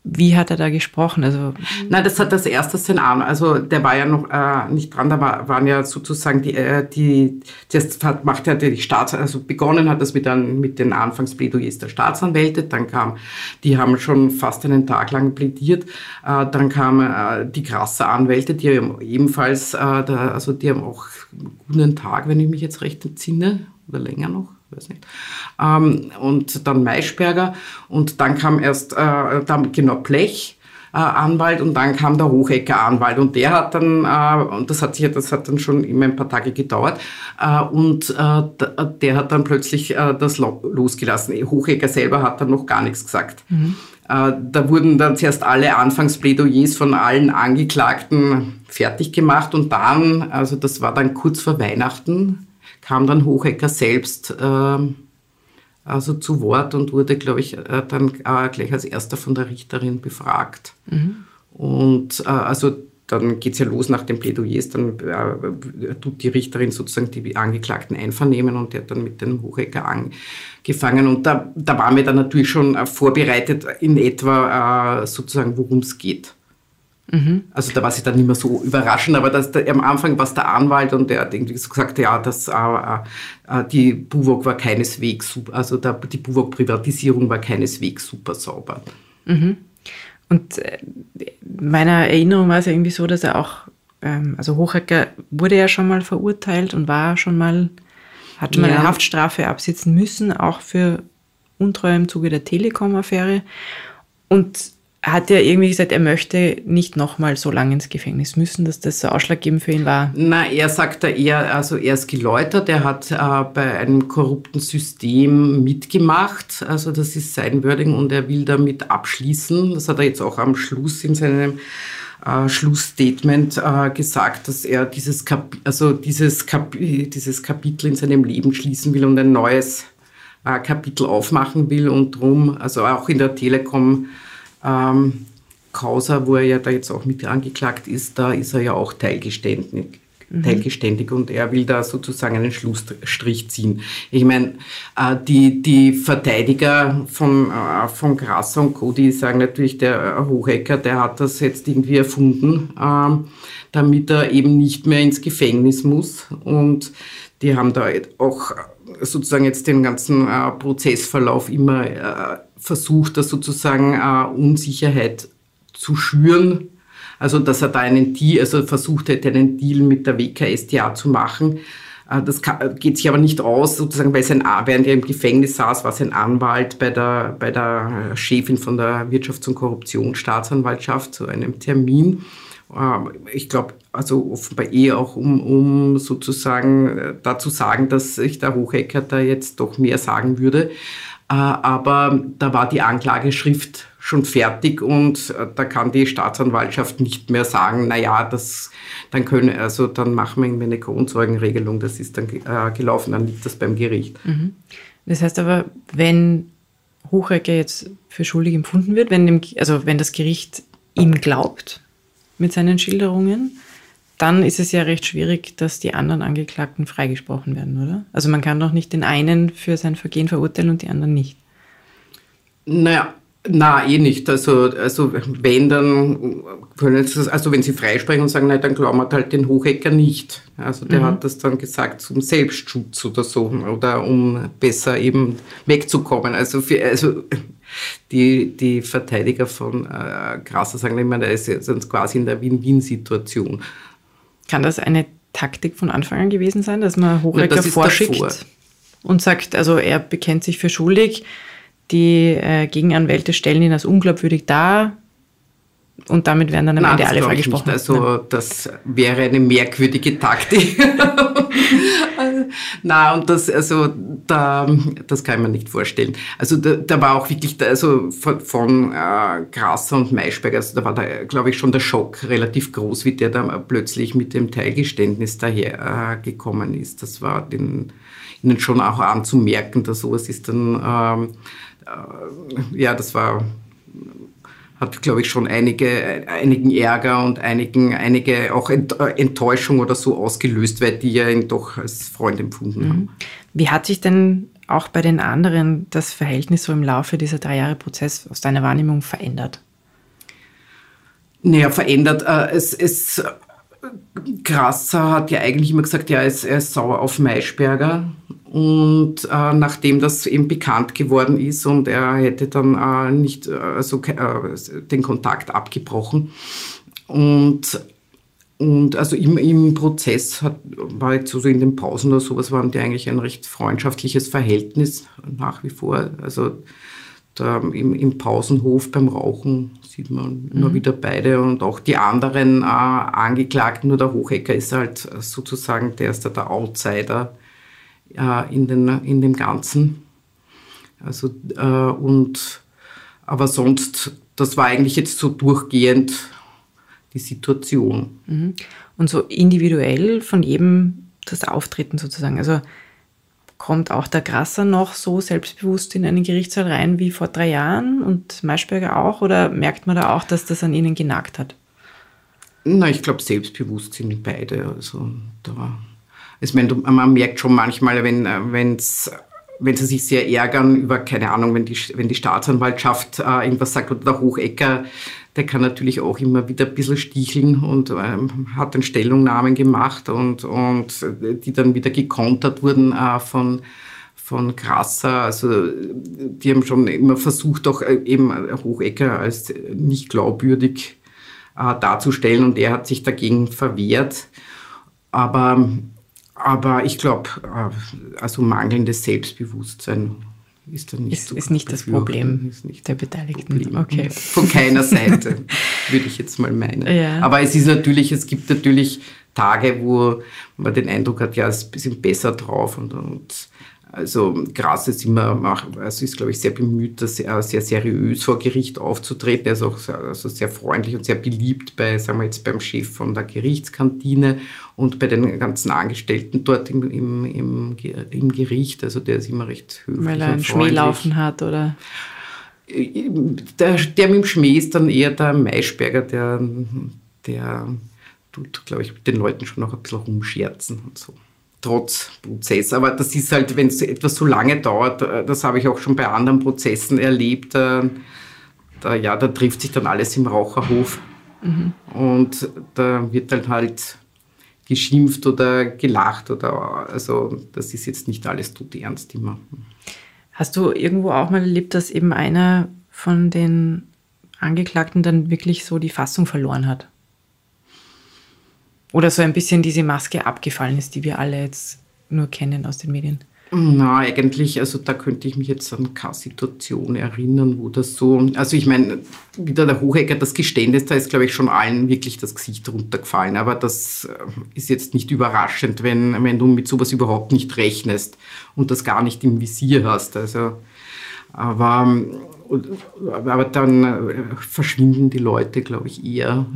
wie hat er da gesprochen? Also Nein, das hat das erste Szenario. Also der war ja noch äh, nicht dran, da war, waren ja sozusagen die, äh, die das hat, macht ja die Staats, also begonnen hat das mit, ein, mit den Anfangsplädoyers der Staatsanwälte, dann kam, die haben schon fast einen Tag lang plädiert, äh, dann kamen äh, die krasse Anwälte, die haben ebenfalls, äh, da, also die haben auch einen guten Tag, wenn ich mich jetzt recht entsinne, oder länger noch weiß nicht. Ähm, und dann Maischberger und dann kam erst, äh, dann genau Blech. Äh, Anwalt und dann kam der Hochecker Anwalt und der hat dann, äh, und das hat sich, das hat dann schon immer ein paar Tage gedauert, äh, und der hat dann plötzlich das losgelassen. Hochecker selber hat dann noch gar nichts gesagt. Mhm. Da wurden dann zuerst alle Anfangsplädoyers von allen Angeklagten fertig gemacht und dann, also das war dann kurz vor Weihnachten, kam dann Hochecker selbst äh, also zu Wort und wurde, glaube ich, äh, dann äh, gleich als erster von der Richterin befragt. Mhm. Und äh, also dann geht es ja los nach den Plädoyers, dann äh, tut die Richterin sozusagen die Angeklagten einvernehmen und der hat dann mit dem Hochecker angefangen. Und da, da waren wir dann natürlich schon vorbereitet in etwa äh, sozusagen, worum es geht. Mhm. Also da war es dann nicht mehr so überraschend, aber das, der, am Anfang war es der Anwalt und der hat irgendwie so gesagt, ja, das, äh, äh, die Buwok war keineswegs, super, also der, die Buwok-Privatisierung war keineswegs super sauber. Mhm. Und äh, meiner Erinnerung war es ja irgendwie so, dass er auch ähm, also Hochecker wurde ja schon mal verurteilt und war schon mal, hat schon mal Ja. eine Haftstrafe absitzen müssen, auch für Untreue im Zuge der Telekom-Affäre. Und hat ja irgendwie gesagt, er möchte nicht nochmal so lange ins Gefängnis müssen, dass das so ausschlaggebend für ihn war. Na, er sagt da eher, also er ist geläutert, er hat äh, bei einem korrupten System mitgemacht, also das ist sein Wording und er will damit abschließen. Das hat er jetzt auch am Schluss in seinem äh, Schlussstatement äh, gesagt, dass er dieses, Kap also dieses, Kap dieses Kapitel in seinem Leben schließen will und ein neues äh, Kapitel aufmachen will und drum, also auch in der Telekom ähm, Causa, wo er ja da jetzt auch mit angeklagt ist, da ist er ja auch teilgeständig. Teilgeständig und er will da sozusagen einen Schlussstrich ziehen. Ich meine, äh, die, die Verteidiger von, äh, von Grasser und Co., die sagen natürlich, der Hohecker, der hat das jetzt irgendwie erfunden, ähm, damit er eben nicht mehr ins Gefängnis muss. Und die haben da auch sozusagen jetzt den ganzen äh, Prozessverlauf immer äh, versucht, da sozusagen äh, Unsicherheit zu schüren. Also, dass er da einen Deal, also versucht hätte, einen Deal mit der WKStA zu machen. Äh, Das geht sich aber nicht aus, sozusagen, weil sein, während er im Gefängnis saß, war sein Anwalt bei der, bei der Chefin von der Wirtschafts- und Korruptionsstaatsanwaltschaft zu einem Termin. Ähm, Ich glaube, also offenbar eher auch, um, um sozusagen äh, da zu sagen, dass sich der Hochecker da jetzt doch mehr sagen würde. Äh, Aber da war die Anklageschrift schon fertig und äh, da kann die Staatsanwaltschaft nicht mehr sagen, na ja, das, dann können, also dann machen wir irgendwie eine Kronzeugenregelung, das ist dann äh, gelaufen, dann liegt das beim Gericht. Das heißt aber, wenn Hochrecker jetzt für schuldig empfunden wird, wenn, dem, also wenn das Gericht ihm glaubt mit seinen Schilderungen, dann ist es ja recht schwierig, dass die anderen Angeklagten freigesprochen werden, oder? Also man kann doch nicht den einen für sein Vergehen verurteilen und die anderen nicht. Naja, na, eh nicht. Also, also wenn dann können Sie, also wenn Sie freisprechen und sagen, nein, dann glauben wir halt den Hochecker nicht. Also der hat das dann gesagt zum Selbstschutz oder so oder um besser eben wegzukommen. Also, für, also die, die Verteidiger von äh, Grasser sagen immer, da ist jetzt quasi in der Win-Win-Situation. Kann das eine Taktik von Anfang an gewesen sein, dass man Hochrecker das vorschickt davor. und sagt, also er bekennt sich für schuldig, die äh, Gegenanwälte stellen ihn als unglaubwürdig dar und damit werden dann am Nein, Ende alle freigesprochen. Also das wäre eine merkwürdige Taktik. Na und das also da das kann ich mir nicht vorstellen. Also da, da war auch wirklich da, also von, von äh, Grasser und Maischberger, also da war da glaube ich schon der Schock relativ groß, wie der da plötzlich mit dem Teilgeständnis daher äh, gekommen ist. Das war den ihnen schon auch anzumerken, dass sowas ist dann ähm, äh, ja, das war hat, glaube ich, schon einige, einigen Ärger und einigen, einige auch äh, Enttäuschung oder so ausgelöst, weil die ja ihn doch als Freund empfunden haben. Wie hat sich denn auch bei den anderen das Verhältnis so im Laufe dieser drei Jahre Prozess aus deiner Wahrnehmung verändert? Naja, verändert. Äh, es, es, Grasser hat ja eigentlich immer gesagt, ja, er ist, er ist sauer auf Maischberger. Und äh, nachdem das eben bekannt geworden ist und er hätte dann äh, nicht also, den Kontakt abgebrochen. Und, und also im, im Prozess hat, war jetzt so in den Pausen oder sowas, waren die eigentlich ein recht freundschaftliches Verhältnis nach wie vor. Also da im, im Pausenhof beim Rauchen sieht man immer wieder beide und auch die anderen äh, Angeklagten. Nur der Hochecker ist halt sozusagen, der ist da der Outsider äh, in, den, in dem Ganzen. Also, äh, und, aber sonst, das war eigentlich jetzt so durchgehend die Situation. Und so individuell von jedem das Auftreten sozusagen. Also kommt auch der Grasser noch so selbstbewusst in einen Gerichtssaal rein wie vor drei Jahren und Maischberger auch? Oder merkt man da auch, dass das an ihnen genagt hat? Na, ich glaube, selbstbewusst sind beide. Also da, meine, man merkt schon manchmal, wenn wenn's, wenn sie sich sehr ärgern über, keine Ahnung, wenn die, wenn die Staatsanwaltschaft äh, irgendwas sagt oder der Hochecker, der kann natürlich auch immer wieder ein bisschen sticheln und ähm, hat dann Stellungnahmen gemacht und, und die dann wieder gekontert wurden äh, von, von Grasser. Also die haben schon immer versucht, auch äh, eben Hochecker als nicht glaubwürdig äh, darzustellen und er hat sich dagegen verwehrt. Aber, aber ich glaube, äh, also mangelndes Selbstbewusstsein ist dann nicht ist, so ist nicht das Problem ist nicht der Beteiligten. Problem. Okay. Von keiner Seite, würde ich jetzt mal meinen. Ja. Aber es ist natürlich, es gibt natürlich Tage, wo man den Eindruck hat, ja, es ist ein bisschen besser drauf und, und also Gras ist immer, also ist glaube ich sehr bemüht, sehr, sehr seriös vor Gericht aufzutreten. Er ist auch sehr, also sehr freundlich und sehr beliebt bei, sagen wir jetzt beim Chef von der Gerichtskantine und bei den ganzen Angestellten dort im, im, im, im Gericht. Also der ist immer recht höflich. Weil er einen Schmäh laufen hat oder? Der, der mit dem Schmäh ist dann eher der Maischberger, der, der tut, glaube ich, mit den Leuten schon noch ein bisschen rumscherzen und so trotz Prozess. Aber das ist halt, wenn es etwas so lange dauert, äh, das habe ich auch schon bei anderen Prozessen erlebt, äh, da, ja, da trifft sich dann alles im Raucherhof. Mhm. Und da wird dann halt geschimpft oder gelacht oder also das ist jetzt nicht alles tut ernst immer. Hast du irgendwo auch mal erlebt, dass eben einer von den Angeklagten dann wirklich so die Fassung verloren hat? Oder so ein bisschen diese Maske abgefallen ist, die wir alle jetzt nur kennen aus den Medien? Na, eigentlich, also da könnte ich mich jetzt an keine Situation erinnern, wo das so, also ich meine, wieder der Hochegger, das Geständnis, da ist, glaube ich, schon allen wirklich das Gesicht runtergefallen. Aber das äh, ist jetzt nicht überraschend, wenn, wenn du mit sowas überhaupt nicht rechnest und das gar nicht im Visier hast. Also, aber aber dann äh, verschwinden die Leute, glaube ich, eher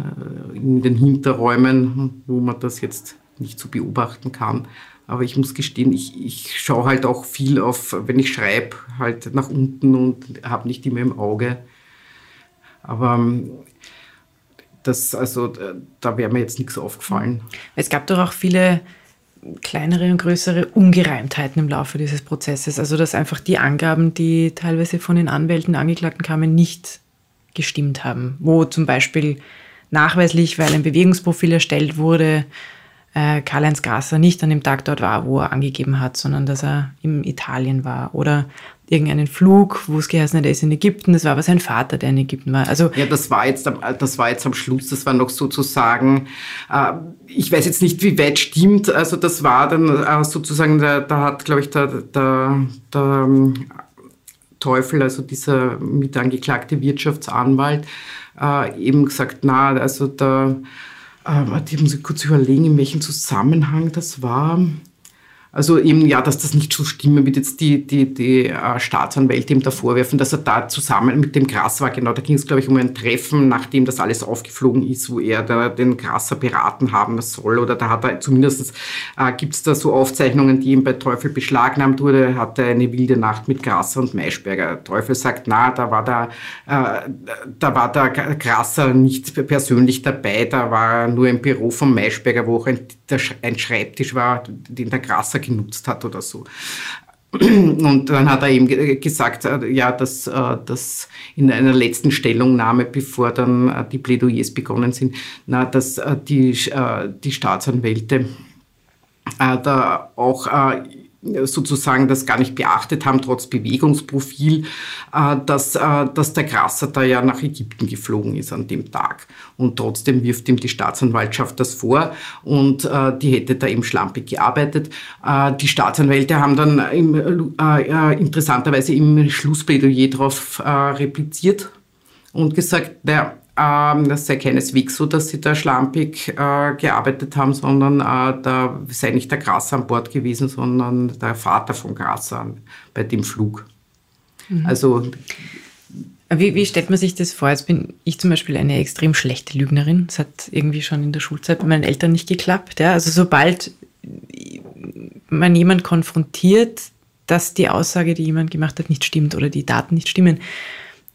äh, in den Hinterräumen, wo man das jetzt nicht so beobachten kann. Aber ich muss gestehen, ich, ich schaue halt auch viel auf, wenn ich schreibe, halt nach unten und habe nicht immer im Auge. Aber ähm, das, also, da wäre mir jetzt nichts aufgefallen. Es gab doch auch viele kleinere und größere Ungereimtheiten im Laufe dieses Prozesses. Also dass einfach die Angaben, die teilweise von den Anwälten, Angeklagten kamen, nicht gestimmt haben. Wo zum Beispiel nachweislich, weil ein Bewegungsprofil erstellt wurde, äh, Karl-Heinz Grasser nicht an dem Tag dort war, wo er angegeben hat, sondern dass er in Italien war. Oder irgendeinen Flug, wo es geheißen hat, er ist in Ägypten. Das war aber sein Vater, der in Ägypten war. Also ja, das war jetzt, das war jetzt am Schluss. Das war noch sozusagen, äh, ich weiß jetzt nicht, wie weit stimmt. Also das war dann äh, sozusagen, da, da hat, glaube ich, der, der, der Teufel, also dieser mitangeklagte Wirtschaftsanwalt, äh, eben gesagt, na, also da, äh, ich muss kurz überlegen, in welchem Zusammenhang das war. Also eben, ja, dass das nicht so stimmen wird jetzt die, die, die äh, Staatsanwälte ihm da vorwerfen, dass er da zusammen mit dem Gras war. Genau, da ging es, glaube ich, um ein Treffen, nachdem das alles aufgeflogen ist, wo er da den Grasser beraten haben soll. Oder da hat er zumindest, äh, gibt es da so Aufzeichnungen, die ihm bei Teufel beschlagnahmt wurde, er hatte eine wilde Nacht mit Grasser und Maischberger. Teufel sagt, na, da war der, äh, da war der Grasser nicht persönlich dabei, da war nur im Büro von Maischberger, wo auch ein, der, ein Schreibtisch war, den der Grasser genutzt hat oder so. Und dann hat er eben gesagt, äh, ja, dass, äh, dass in einer letzten Stellungnahme, bevor dann äh, die Plädoyers begonnen sind, na, dass die, die Staatsanwälte da auch sozusagen das gar nicht beachtet haben, trotz Bewegungsprofil, äh, dass, äh, dass der Grasser da ja nach Ägypten geflogen ist an dem Tag. Und trotzdem wirft ihm die Staatsanwaltschaft das vor und äh, die hätte da eben schlampig gearbeitet. Die Staatsanwälte haben dann im, interessanterweise im Schlussplädoyer darauf repliziert und gesagt, naja, das sei keineswegs so, dass sie da schlampig äh, gearbeitet haben, sondern äh, da sei nicht der Grasser an Bord gewesen, sondern der Vater von Grasser bei dem Flug. Mhm. Also wie, wie, stellt man sich das vor? Jetzt bin ich zum Beispiel eine extrem schlechte Lügnerin. Das hat irgendwie schon in der Schulzeit bei meinen Eltern nicht geklappt. Ja? Also sobald man jemand konfrontiert, dass die Aussage, die jemand gemacht hat, nicht stimmt oder die Daten nicht stimmen,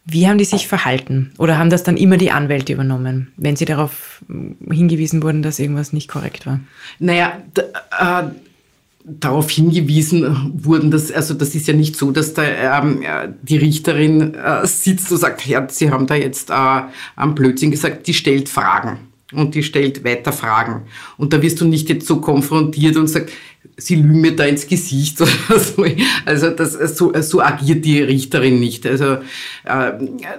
wie haben die sich verhalten? Oder haben das dann immer die Anwälte übernommen, wenn sie darauf hingewiesen wurden, dass irgendwas nicht korrekt war? Naja, äh, darauf hingewiesen wurden, dass, also das ist ja nicht so, dass da ähm, die Richterin äh, sitzt und sagt, ja, Sie haben da jetzt äh, am Blödsinn gesagt, die stellt Fragen. Und die stellt weiter Fragen. Und da wirst du nicht jetzt so konfrontiert und sagst, sie lügen mir da ins Gesicht oder so. Also das, so, so agiert die Richterin nicht. Also äh,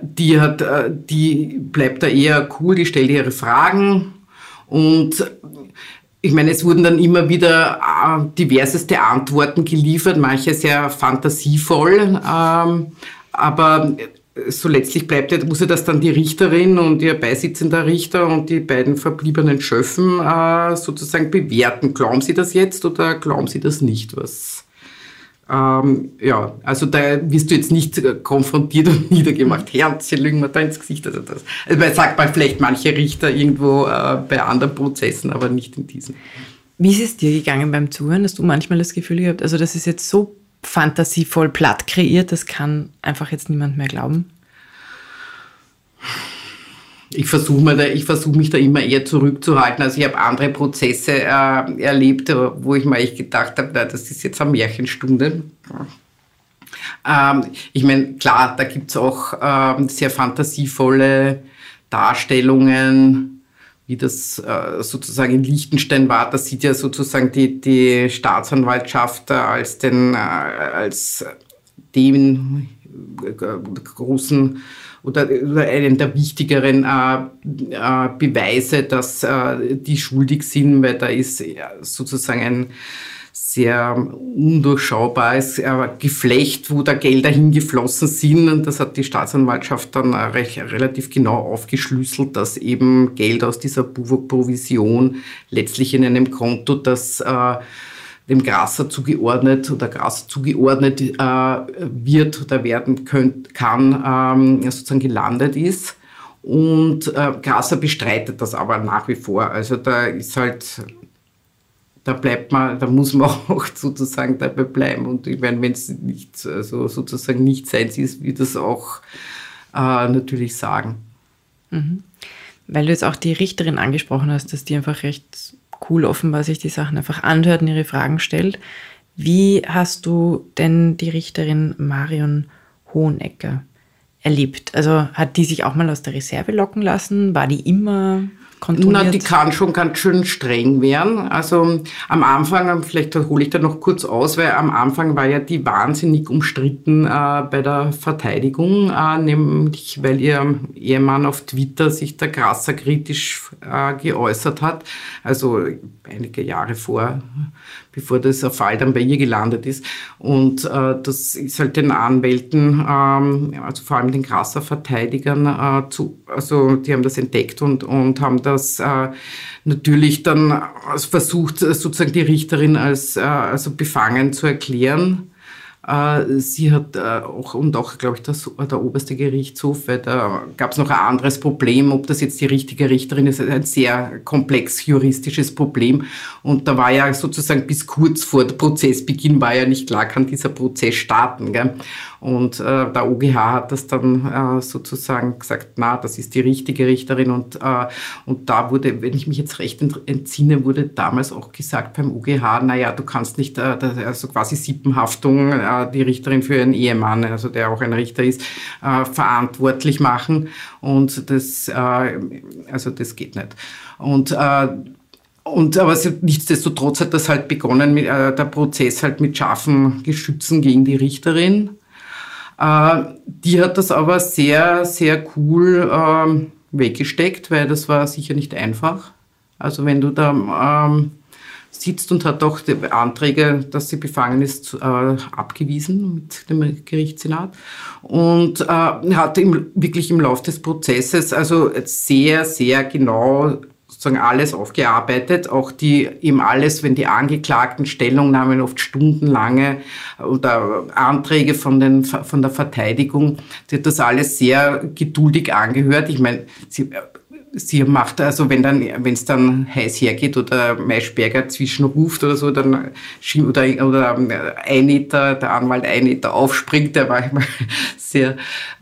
die hat, äh, die bleibt da eher cool, die stellt ihre Fragen und ich meine, es wurden dann immer wieder äh, diverseste Antworten geliefert, manche sehr fantasievoll, ähm, aber so letztlich bleibt ja, muss ja das dann die Richterin und ihr beisitzender Richter und die beiden verbliebenen Schöffen äh, sozusagen bewerten. Glauben Sie das jetzt oder glauben Sie das nicht? Was, ähm, ja, also da wirst du jetzt nicht konfrontiert und niedergemacht. Sie lügen mir da ins Gesicht. Also das also sagt man vielleicht manche Richter irgendwo äh, bei anderen Prozessen, aber nicht in diesem. Wie ist es dir gegangen beim Zuhören? Hast du manchmal das Gefühl gehabt, also das ist jetzt so fantasievoll platt kreiert, das kann einfach jetzt niemand mehr glauben? Ich versuche versuch mich da immer eher zurückzuhalten. Also ich habe andere Prozesse äh, erlebt, wo ich mir echt gedacht habe, das ist jetzt eine Märchenstunde. Ähm, ich meine, klar, da gibt es auch ähm, sehr fantasievolle Darstellungen wie das äh, sozusagen in Liechtenstein war, da sieht ja sozusagen die, die Staatsanwaltschaft äh, als den, äh, als den großen oder, einen der wichtigeren Beweise, dass die schuldig sind, weil da ist sozusagen ein sehr undurchschaubares äh, Geflecht, wo da Gelder hingeflossen sind. Und das hat die Staatsanwaltschaft dann recht, relativ genau aufgeschlüsselt, dass eben Geld aus dieser Provision letztlich in einem Konto, das äh, dem Grasser zugeordnet oder Gras zugeordnet äh, wird oder werden könnt, kann, ähm, sozusagen gelandet ist. Und äh, Grasser bestreitet das aber nach wie vor. Also da ist halt da bleibt man, da muss man auch sozusagen dabei bleiben. Und ich meine, wenn es nicht, also sozusagen nicht sein ist, wie das auch äh, natürlich sagen. Mhm. Weil du jetzt auch die Richterin angesprochen hast, dass die einfach recht cool offenbar sich die Sachen einfach anhört und ihre Fragen stellt. Wie hast du denn die Richterin Marion Hohenecker erlebt? Also hat die sich auch mal aus der Reserve locken lassen? War die immer kontrolliert? Na, die kann schon ganz schön streng werden. Also am Anfang, vielleicht hole ich da noch kurz aus, weil am Anfang war ja die wahnsinnig umstritten äh, bei der Verteidigung, äh, nämlich weil ihr Ehemann auf Twitter sich da krasser kritisch äh, geäußert hat. Also einige Jahre vor bevor dieser Fall dann bei ihr gelandet ist. Und äh, das ist halt den Anwälten, ähm, also vor allem den krasser Verteidigern, äh, zu, also die haben das entdeckt und, und haben das äh, natürlich dann versucht, sozusagen die Richterin als äh, also befangen zu erklären. Äh, sie hat äh, auch, und auch, glaube ich, das, der oberste Gerichtshof, weil da gab es noch ein anderes Problem, ob das jetzt die richtige Richterin ist, ein sehr komplex juristisches Problem. Und da war ja sozusagen bis kurz vor Prozessbeginn war ja nicht klar, kann dieser Prozess starten. Gell? Und äh, der OGH hat das dann äh, sozusagen gesagt, na, das ist die richtige Richterin. Und, äh, und da wurde, wenn ich mich jetzt recht entsinne, wurde damals auch gesagt beim OGH, naja, du kannst nicht, äh, also quasi Sippenhaftung, äh, die Richterin für ihren Ehemann, also der auch ein Richter ist, äh, verantwortlich machen. Und das, also das geht nicht. Und und aber nichtsdestotrotz hat das halt begonnen, mit, äh, der Prozess halt mit scharfen Geschützen gegen die Richterin. Äh, die hat das aber sehr, sehr cool äh, weggesteckt, weil das war sicher nicht einfach. Also wenn du da ähm, sitzt und hat auch die Anträge, dass sie befangen ist, äh, abgewiesen mit dem Gerichtssenat und äh, hat im, wirklich im Laufe des Prozesses also sehr, sehr genau sozusagen alles aufgearbeitet, auch die eben alles, wenn die Angeklagten Stellungnahmen oft stundenlange oder Anträge von, den, von der Verteidigung, die hat das alles sehr geduldig angehört. Ich meine, sie sie macht also, wenn dann, wenn es dann heiß hergeht oder Maischberger zwischenruft oder so, dann oder, oder ein Meter, der Anwalt ein Meter aufspringt, der manchmal sehr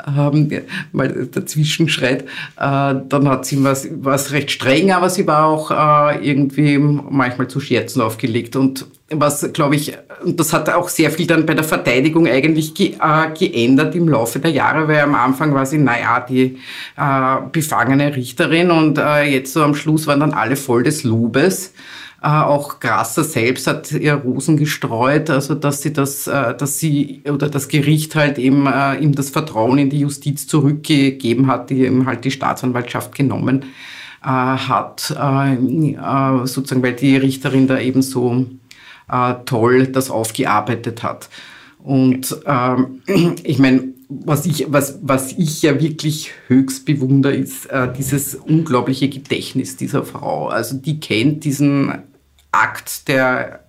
ähm, mal dazwischen schreit, äh, dann hat sie was, was recht streng, aber sie war auch äh, irgendwie manchmal zu Scherzen aufgelegt und was, glaube ich, das hat auch sehr viel dann bei der Verteidigung eigentlich ge äh, geändert im Laufe der Jahre, weil am Anfang war sie, naja, die äh, befangene Richterin und äh, jetzt so am Schluss waren dann alle voll des Lobes. Äh, auch Grasser selbst hat ihr Rosen gestreut, also dass sie das, äh, dass sie oder das Gericht halt eben äh, ihm das Vertrauen in die Justiz zurückgegeben hat, die ihm halt die Staatsanwaltschaft genommen hat, sozusagen, weil die Richterin da eben so äh, toll das aufgearbeitet hat. Und ähm, ich meine, was ich, was, was ich ja wirklich höchst bewundere, ist äh, dieses unglaubliche Gedächtnis dieser Frau. Also die kennt diesen Akt der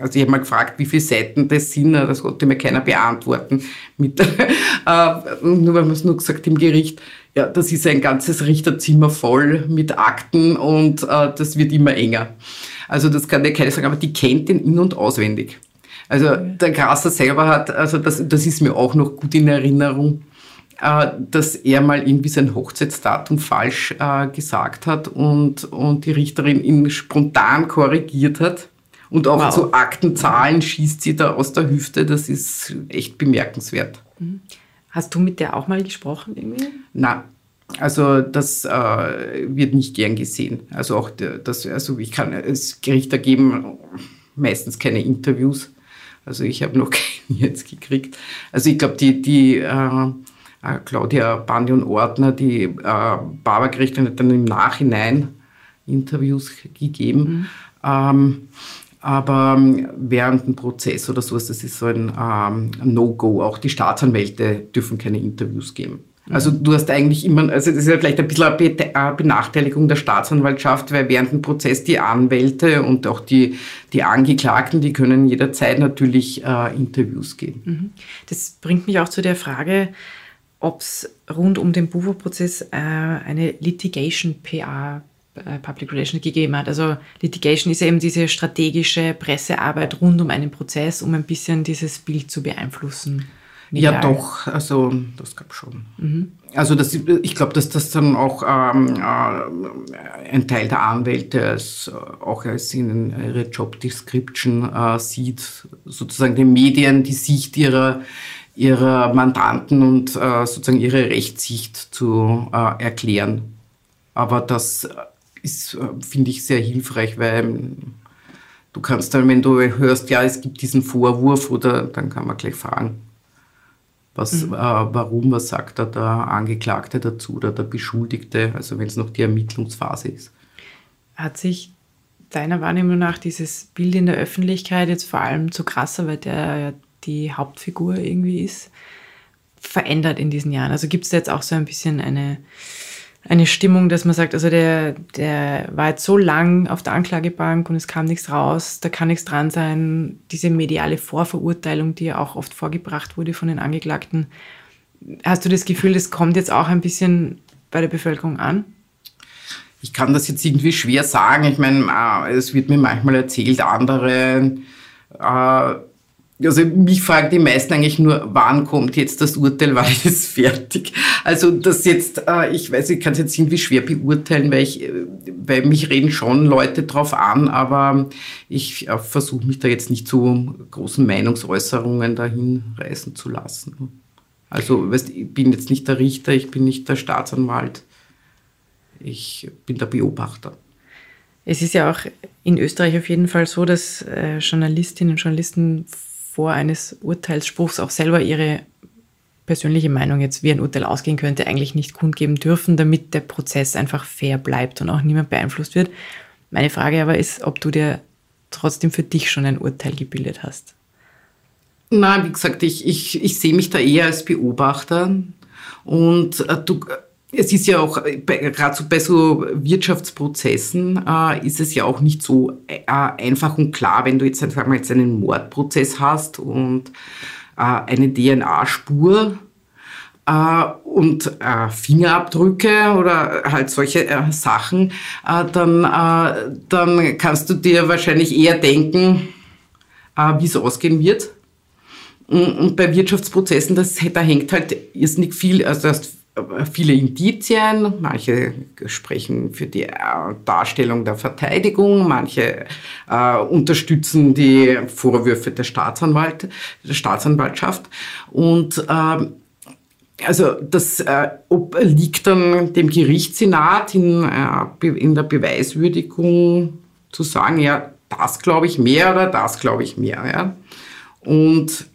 also ich habe mal gefragt, wie viele Seiten das sind, das konnte mir keiner beantworten. Mit, äh, nur weil man es nur gesagt im Gericht, ja, das ist ein ganzes Richterzimmer voll mit Akten und äh, das wird immer enger. Also das kann ja keiner sagen, aber die kennt den in- und auswendig. Also der Grasser selber hat, also das, das ist mir auch noch gut in Erinnerung, äh, dass er mal irgendwie sein Hochzeitsdatum falsch äh, gesagt hat und, und die Richterin ihn spontan korrigiert hat. Und auch wow. zu Aktenzahlen schießt sie da aus der Hüfte. Das ist echt bemerkenswert. Mhm. Hast du mit der auch mal gesprochen irgendwie? Nein, also das äh, wird nicht gern gesehen. Also auch das, also ich kann als Gerichter geben meistens keine Interviews. Also ich habe noch keinen jetzt gekriegt. Also ich glaube, die, die äh, äh Claudia Bandion-Ordner, die äh, Barbergerichterin, hat dann im Nachhinein Interviews gegeben. Mhm. Ähm, aber ähm, während dem Prozess oder sowas, das ist so ein ähm, No-Go. Auch die Staatsanwälte dürfen keine Interviews geben. Also du hast eigentlich immer, also das ist ja vielleicht ein bisschen eine Benachteiligung der Staatsanwaltschaft, weil während dem Prozess die Anwälte und auch die, die Angeklagten, die können jederzeit natürlich äh, Interviews geben. Mhm. Das bringt mich auch zu der Frage, ob es rund um den Buvo-Prozess äh, eine Litigation-PA äh, Public Relations gegeben hat. Also Litigation ist ja eben diese strategische Pressearbeit rund um einen Prozess, um ein bisschen dieses Bild zu beeinflussen. Medial. Ja, doch. Also das gab schon. Mhm. Also das, ich glaube, dass das dann auch ähm, äh, ein Teil der Anwälte als, auch als in ihre Job Description äh, sieht, sozusagen den Medien die Sicht ihrer ihrer Mandanten und äh, sozusagen ihre Rechtssicht zu äh, erklären. Aber das ist, äh, finde ich, sehr hilfreich, weil du kannst dann, wenn du hörst, ja, es gibt diesen Vorwurf, oder dann kann man gleich fragen, was, mhm. äh, warum, was sagt da der Angeklagte dazu oder der Beschuldigte, also wenn es noch die Ermittlungsphase ist. Hat sich deiner Wahrnehmung nach dieses Bild in der Öffentlichkeit jetzt vor allem zu krasser, weil der ja die Hauptfigur irgendwie ist, verändert in diesen Jahren? Also gibt es da jetzt auch so ein bisschen eine eine Stimmung, dass man sagt, also der, der war jetzt so lang auf der Anklagebank und es kam nichts raus, da kann nichts dran sein. Diese mediale Vorverurteilung, die ja auch oft vorgebracht wurde von den Angeklagten. Hast du das Gefühl, das kommt jetzt auch ein bisschen bei der Bevölkerung an? Ich kann das jetzt irgendwie schwer sagen. Ich meine, äh, es wird mir manchmal erzählt, andere äh, also mich fragen die meisten eigentlich nur, wann kommt jetzt das Urteil, wann ist es fertig? Also das jetzt, äh, ich weiß, ich kann es jetzt irgendwie schwer beurteilen, weil ich, äh, weil mich reden schon Leute drauf an, aber ich äh, versuche mich da jetzt nicht zu großen Meinungsäußerungen dahin reißen zu lassen. Also weißt, ich bin jetzt nicht der Richter, ich bin nicht der Staatsanwalt, ich bin der Beobachter. Es ist ja auch in Österreich auf jeden Fall so, dass Journalistinnen und Journalisten vor eines Urteilsspruchs auch selber ihre persönliche Meinung jetzt, wie ein Urteil ausgehen könnte, eigentlich nicht kundgeben dürfen, damit der Prozess einfach fair bleibt und auch niemand beeinflusst wird. Meine Frage aber ist, ob du dir trotzdem für dich schon ein Urteil gebildet hast. Nein, wie gesagt, ich, ich, ich sehe mich da eher als Beobachter. Und äh, du, es ist ja auch, gerade so bei so Wirtschaftsprozessen äh, ist es ja auch nicht so äh, einfach und klar, wenn du jetzt, sagen wir jetzt einen Mordprozess hast und äh, eine DNA-Spur äh, und äh, Fingerabdrücke oder halt solche äh, Sachen, dann, dann kannst du dir wahrscheinlich eher denken, wie es ausgehen wird. Und bei Wirtschaftsprozessen, das, da hängt halt irrsinnig viel, also viele Indizien, manche sprechen für die äh, Darstellung der Verteidigung, manche äh, unterstützen die Vorwürfe der, Staatsanwalt, der Staatsanwaltschaft. Und ähm, also das äh, liegt dann dem Gerichtssenat in, äh, in der Beweiswürdigung zu sagen, ja, das glaube ich mehr oder das glaube ich mehr. Ja? Und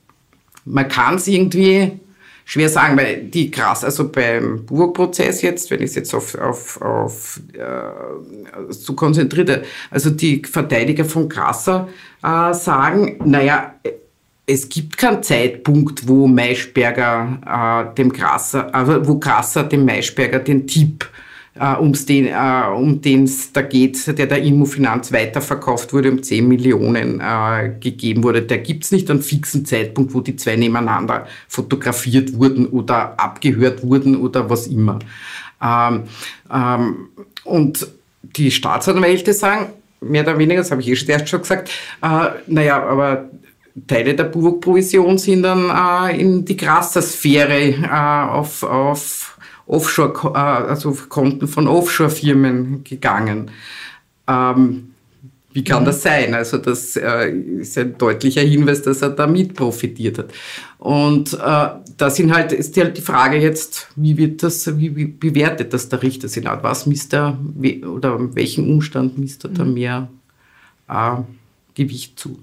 man kann es irgendwie schwer sagen, weil die krass, also beim Burg-Prozess jetzt, wenn ich es jetzt auf, auf, auf äh, so konzentriere, also die Verteidiger von Krasser äh, sagen, naja, es gibt keinen Zeitpunkt, wo Maischberger äh, dem Krasser, äh, wo Krasser dem Maischberger den Tipp um's den, äh, um den es da geht, der der Immofinanz weiterverkauft wurde, um 10 Millionen äh, gegeben wurde. Der gibt es nicht einen fixen Zeitpunkt, wo die zwei nebeneinander fotografiert wurden oder abgehört wurden oder was immer. Ähm, ähm, und die Staatsanwälte sagen, mehr oder weniger, das habe ich eh erst schon gesagt, äh, naja, aber Teile der Burg-Provision sind dann äh, in die Grasser-Sphäre äh, auf, auf Offshore, äh, also Konten von Offshore-Firmen gegangen. Ähm, wie kann mhm. das sein? Also das äh, ist ein deutlicher Hinweis, dass er damit profitiert hat. Und äh, da sind halt, ist halt die Frage jetzt, wie wird das, wie, wie bewertet das der Richtersenat? Was misst er oder welchen Umstand misst er da mhm. mehr äh, Gewicht zu?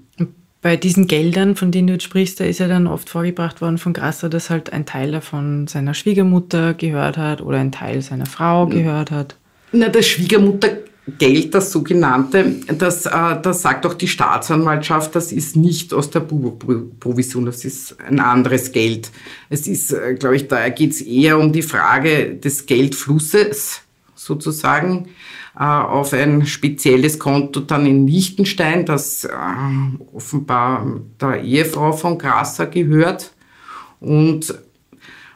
Bei diesen Geldern, von denen du jetzt sprichst, da ist ja dann oft vorgebracht worden von Grasser, dass halt ein Teil davon seiner Schwiegermutter gehört hat oder ein Teil seiner Frau gehört hat. Na, das Schwiegermuttergeld, das sogenannte, das, äh, das sagt auch die Staatsanwaltschaft, das ist nicht aus der Provision, das ist ein anderes Geld. Es ist, äh, glaube ich, da geht es eher um die Frage des Geldflusses sozusagen auf ein spezielles Konto dann in Liechtenstein, das äh, offenbar der Ehefrau von Grasser gehört. Und,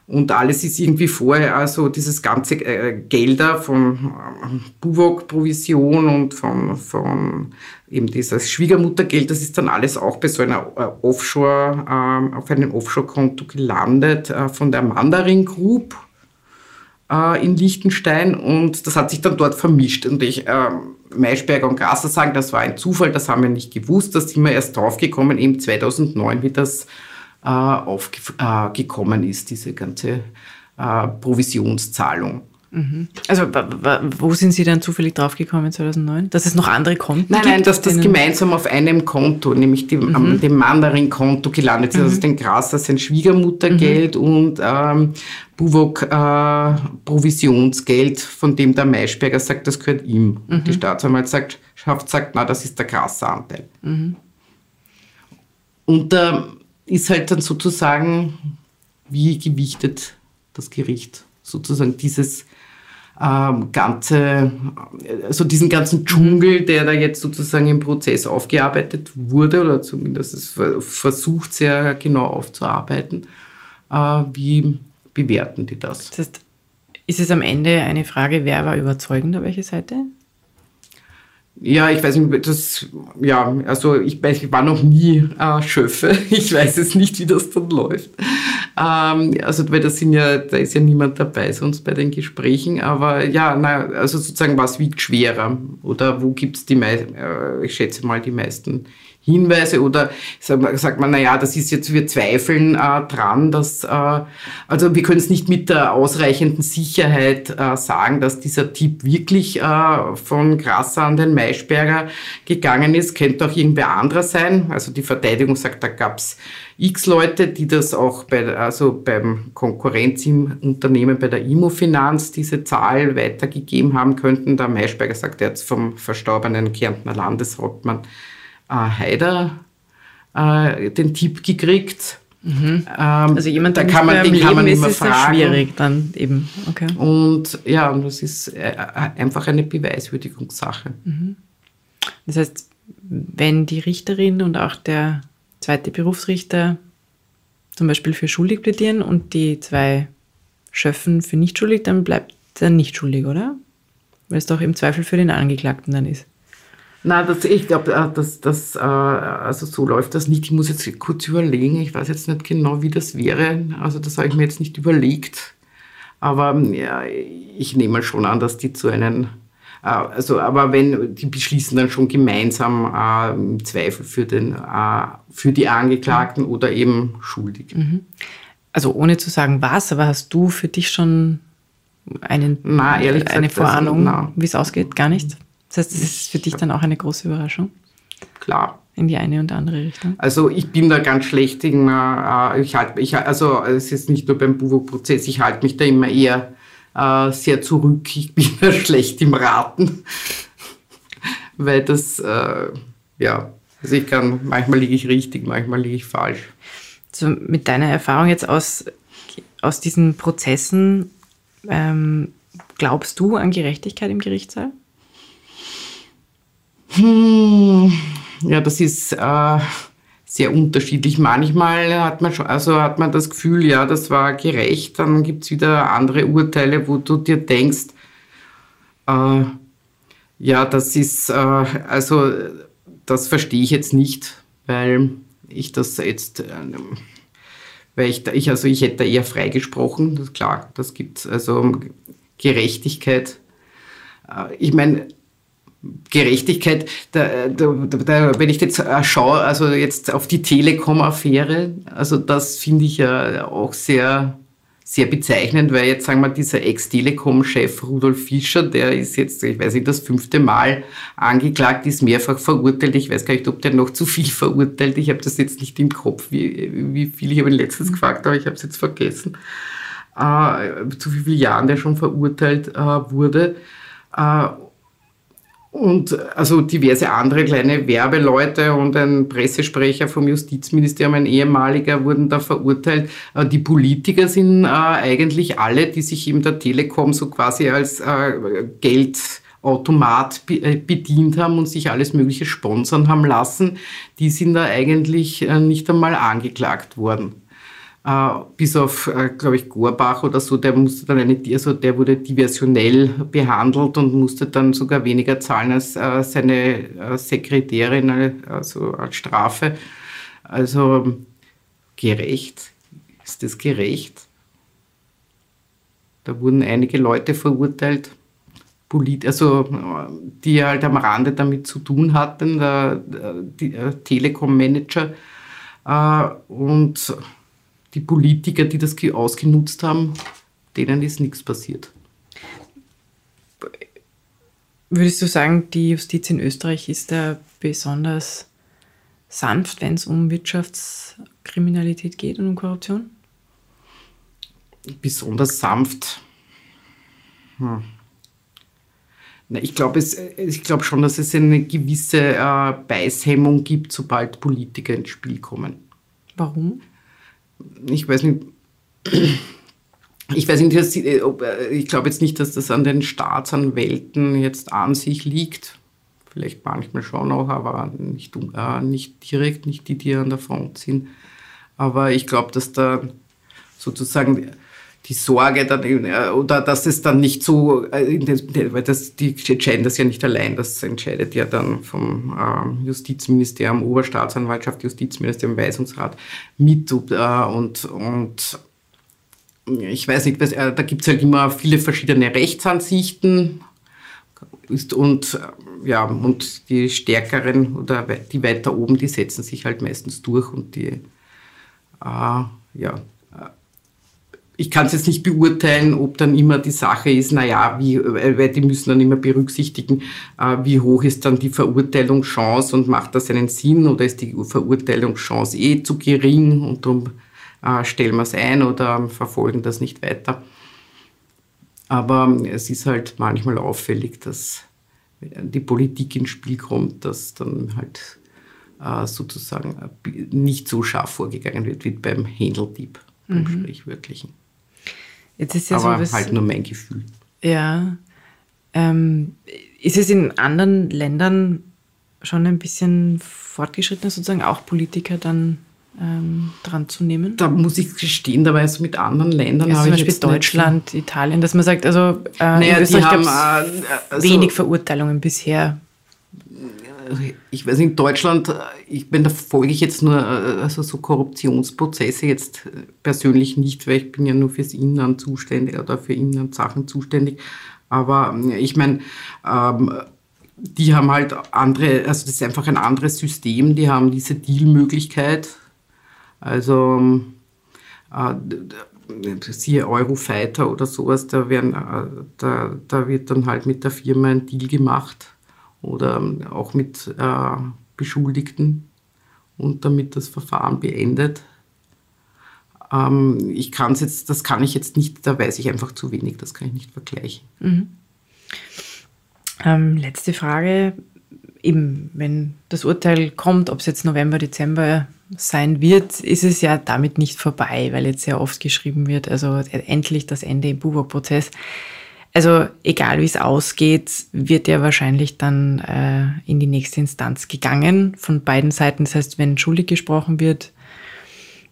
und alles ist irgendwie vorher, also dieses ganze äh, Gelder von äh, Buwok-Provision und von, von eben dieses Schwiegermuttergeld, das ist dann alles auch bei so einer äh, Offshore, äh, auf einem Offshore-Konto gelandet äh, von der Mandarin Group äh, in Liechtenstein und das hat sich dann dort vermischt. Und ich, äh, Maischberger und Grasser sagen, das war ein Zufall, das haben wir nicht gewusst, da sind wir erst draufgekommen, eben 2009, wie das äh, aufgekommen äh, ist, diese ganze äh, Provisionszahlung. Mhm. Also wo sind Sie dann zufällig draufgekommen 2009? Dass es noch andere Konten nein, gibt? Nein, dass das gemeinsam auf einem Konto, nämlich dem, mhm. dem Mandarin-Konto gelandet ist. Mhm. Also den Grasser sein Schwiegermuttergeld mhm. und ähm, Buwok äh, Provisionsgeld, von dem der Maischberger sagt, das gehört ihm. Mhm. Die Staatsanwaltschaft sagt, sagt, na, das ist der Grasser Anteil. Mhm. Und da äh, ist halt dann sozusagen, wie gewichtet das Gericht sozusagen dieses ähm, ganze, also diesen ganzen Dschungel, der da jetzt sozusagen im Prozess aufgearbeitet wurde oder zumindest es versucht sehr genau aufzuarbeiten. Äh, wie bewerten die das? Das heißt, ist es am Ende eine Frage, wer war überzeugender, welche Seite? Ja, ich weiß nicht, das, ja, also ich, ich war noch nie äh, Schöffe. Ich weiß jetzt nicht, wie das dann läuft. Ähm, also, weil das sind ja, da ist ja niemand dabei sonst bei den Gesprächen. Aber ja, na, also sozusagen, was wiegt schwerer? Oder wo gibt es die meisten, äh, ich schätze mal, die meisten Hinweise oder sagt man, naja, das ist jetzt, wir zweifeln äh, dran, dass, äh, also wir können es nicht mit der ausreichenden Sicherheit äh, sagen, dass dieser Tipp wirklich äh, von Grasser an den Maischberger gegangen ist. Könnte auch irgendwer anderer sein. Also die Verteidigung sagt, da gab es x Leute, die das auch bei, also beim Konkurrenzunternehmen bei der Immofinanz diese Zahl weitergegeben haben könnten. Der Maischberger sagt jetzt vom verstorbenen Kärntner Landeshauptmann, äh, Haider äh, den Tipp gekriegt. Mhm. Ähm, also jemand, der da kann man, den kann man immer ist, fragen. schwierig dann eben. Okay. Und ja, das ist äh, einfach eine Beweiswürdigungssache. Mhm. Das heißt, wenn die Richterin und auch der zweite Berufsrichter zum Beispiel für schuldig plädieren und die zwei Schöffen für nicht schuldig, dann bleibt er nicht schuldig, oder? Weil es doch im Zweifel für den Angeklagten dann ist. Nein, das, ich glaube, äh, das, das, äh, also so läuft das nicht. Ich muss jetzt kurz überlegen. Ich weiß jetzt nicht genau, wie das wäre. Also das habe ich mir jetzt nicht überlegt. Aber ja, ich nehme schon an, dass die zu einem äh, also, aber wenn, die beschließen dann schon gemeinsam äh, im Zweifel für, den, äh, für die Angeklagten oder eben schuldig. Mhm. Also ohne zu sagen was, aber hast du für dich schon einen, na, eine gesagt, Vorahnung, also, wie es ausgeht? Gar nicht? Das heißt, das ist für dich dann auch eine große Überraschung? Klar. In die eine und andere Richtung? Also ich bin da ganz schlecht in, äh, ich halte, ich, also es ist nicht nur beim Buwo-Prozess, ich halte mich da immer eher äh, sehr zurück. Ich bin da schlecht im Raten, weil das, äh, ja, also ich kann, manchmal liege ich richtig, manchmal liege ich falsch. Also mit deiner Erfahrung jetzt aus, aus diesen Prozessen, ähm, glaubst du an Gerechtigkeit im Gerichtssaal? Hm, ja, das ist äh, sehr unterschiedlich. Manchmal hat man schon, also hat man das Gefühl, ja, das war gerecht. Dann gibt es wieder andere Urteile, wo du dir denkst, äh, ja, das ist, äh, also das verstehe ich jetzt nicht, weil ich das jetzt, äh, weil ich, ich, also ich hätte eher freigesprochen, das klar, das gibt also Gerechtigkeit. Äh, ich meine, Gerechtigkeit, da, da, da, wenn ich jetzt schaue, also jetzt auf die Telekom-Affäre, also das finde ich ja auch sehr, sehr bezeichnend, weil jetzt sagen wir, dieser Ex-Telekom-Chef Rudolf Fischer, der ist jetzt, ich weiß nicht, das fünfte Mal angeklagt, ist mehrfach verurteilt. Ich weiß gar nicht, ob der noch zu viel verurteilt. Ich habe das jetzt nicht im Kopf, wie, wie viel. Ich habe ihn letztens mhm. gefragt, aber ich habe es jetzt vergessen, äh, zu wie vielen Jahren der schon verurteilt äh, wurde. Äh, und also diverse andere kleine Werbeleute und ein Pressesprecher vom Justizministerium, ein ehemaliger, wurden da verurteilt. Äh, die Politiker sind äh, eigentlich alle, die sich eben der Telekom so quasi als äh, Geldautomat bedient haben und sich alles Mögliche sponsern haben lassen, die sind da eigentlich nicht einmal angeklagt worden. Äh, bis auf, äh, glaube ich, Gorbach oder so, der musste dann eine, also der wurde diversionell behandelt und musste dann sogar weniger zahlen als äh, seine Sekretärin, also als Strafe. Also gerecht. Ist das gerecht? Da wurden einige Leute verurteilt, also die halt am Rande damit zu tun hatten, der, der Telekom-Manager. Und die Politiker, die das ausgenutzt haben, denen ist nichts passiert. Würdest du sagen, die Justiz in Österreich ist da besonders sanft, wenn es um Wirtschaftskriminalität geht und um Korruption? Besonders sanft. Hm. Na, ich glaube glaub schon, dass es eine gewisse äh, Beißhemmung gibt, sobald Politiker ins Spiel kommen. Warum? Ich weiß nicht, ich weiß nicht, äh, äh, ich glaube jetzt nicht, dass das an den Staatsanwälten jetzt an sich liegt. Vielleicht manchmal schon auch, aber nicht, äh, nicht direkt, nicht die, die an der Front sind. Aber ich glaube, dass da sozusagen die Sorge dann, äh, oder dass es dann nicht so, weil das, die entscheiden das ja nicht allein, das entscheidet ja dann vom ähm, Justizministerium, Oberstaatsanwaltschaft, Justizministerium, Weisungsrat mit äh, und, und ich weiß nicht, da gibt es halt immer viele verschiedene Rechtsansichten und ja, und die stärkeren oder die weiter oben, die setzen sich halt meistens durch und die äh, ja, ich kann es jetzt nicht beurteilen, ob dann immer die Sache ist, naja, wie, weil die müssen dann immer berücksichtigen, äh, wie hoch ist dann die Verurteilungschance und macht das einen Sinn oder ist die Verurteilungschance eh zu gering und darum äh, stellen wir es ein oder verfolgen das nicht weiter. Aber es ist halt manchmal auffällig, dass die Politik ins Spiel kommt, dass dann halt äh, sozusagen nicht so scharf vorgegangen wird wie beim Händeldieb, beim mhm. Sprichwörtlichen. Jetzt ist ja Aber so halt nur mein Gefühl. Ja. Ähm, ist es in anderen Ländern schon ein bisschen fortgeschrittener, sozusagen auch Politiker dann ähm, dran zu nehmen? Da muss ich gestehen, da war es mit anderen Ländern. Ja, zum Beispiel Deutschland, nicht, Italien, dass man sagt, also äh, naja, in Österreich gab es äh, also, wenig Verurteilungen bisher. Ich weiß in Deutschland, ich bin, da folge ich jetzt nur also so Korruptionsprozesse jetzt persönlich nicht, weil ich bin ja nur fürs Inland zuständig oder für Inlandssachen zuständig. Aber ich meine, ähm, die haben halt andere, also das ist einfach ein anderes System, die haben diese Dealmöglichkeit. Also äh, siehe Eurofighter oder sowas, da, werden, äh, da, da wird dann halt mit der Firma ein Deal gemacht oder auch mit äh, Beschuldigten und damit das Verfahren beendet. Ähm, ich kann jetzt, das kann ich jetzt nicht, da weiß ich einfach zu wenig, das kann ich nicht vergleichen. Mhm. Ähm, letzte Frage. Eben, wenn das Urteil kommt, ob es jetzt November, Dezember sein wird, ist es ja damit nicht vorbei, weil jetzt sehr oft geschrieben wird, also endlich das Ende im Bubo-Prozess. Also egal wie es ausgeht, wird ja wahrscheinlich dann äh, in die nächste Instanz gegangen von beiden Seiten. Das heißt, wenn schuldig gesprochen wird,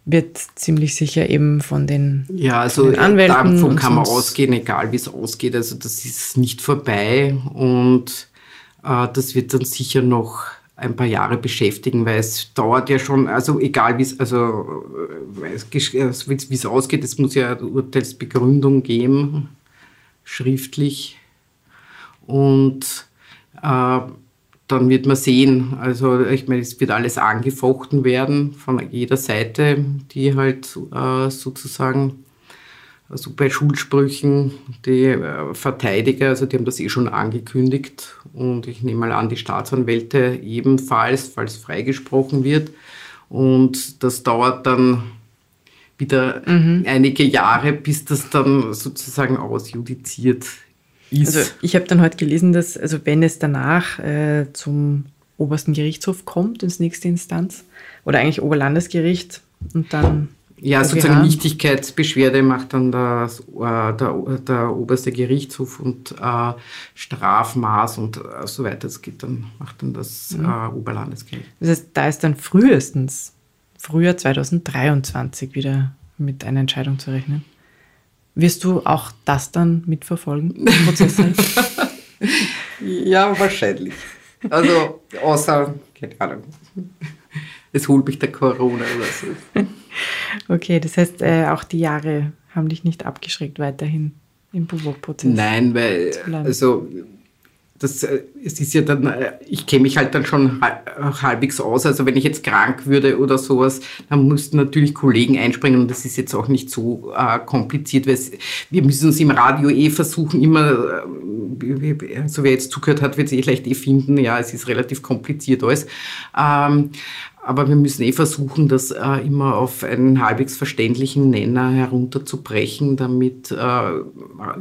wird ziemlich sicher eben von den Ja, also den Anwälten davon kann man ausgehen, egal wie es ausgeht. Also das ist nicht vorbei und äh, das wird dann sicher noch ein paar Jahre beschäftigen, weil es dauert ja schon, also egal wie es, also wie es ausgeht, es muss ja Urteilsbegründung geben, schriftlich. Und äh, dann wird man sehen, also ich meine, es wird alles angefochten werden von jeder Seite, die halt äh, sozusagen, also bei Schuldsprüchen, die äh, Verteidiger, also die haben das eh schon angekündigt und ich nehme mal an, die Staatsanwälte ebenfalls, falls freigesprochen wird. Und das dauert dann wieder mhm. einige Jahre, bis das dann sozusagen ausjudiziert ist. Also ich habe dann heute gelesen, dass, also wenn es danach äh, zum obersten Gerichtshof kommt, ins nächste Instanz, oder eigentlich Oberlandesgericht und dann. Ja, sozusagen Nichtigkeitsbeschwerde macht dann das, äh, der, der oberste Gerichtshof und äh, Strafmaß und äh, so weiter. Das geht dann, macht dann das mhm. äh, Oberlandesgericht. Das heißt, da ist dann frühestens Frühjahr 2023 wieder mit einer Entscheidung zu rechnen. Wirst du auch das dann mitverfolgen, ja, wahrscheinlich. Also, außer, keine Ahnung, es holt mich der Corona oder so. Okay, das heißt, äh, auch die Jahre haben dich nicht abgeschreckt, weiterhin im Buwok-Prozess Nein, weil, also, das, äh, es ist ja dann, äh, ich kenne mich halt dann schon halbwegs aus. Also wenn ich jetzt krank würde oder sowas, dann mussten natürlich Kollegen einspringen und das ist jetzt auch nicht so äh, kompliziert, weil es, wir müssen uns im Radio eh versuchen, immer, äh, also wer jetzt zugehört hat, wird es eh leicht eh finden, ja, es ist relativ kompliziert alles. Ähm, aber wir müssen eh versuchen, das äh, immer auf einen halbwegs verständlichen Nenner herunterzubrechen, damit äh,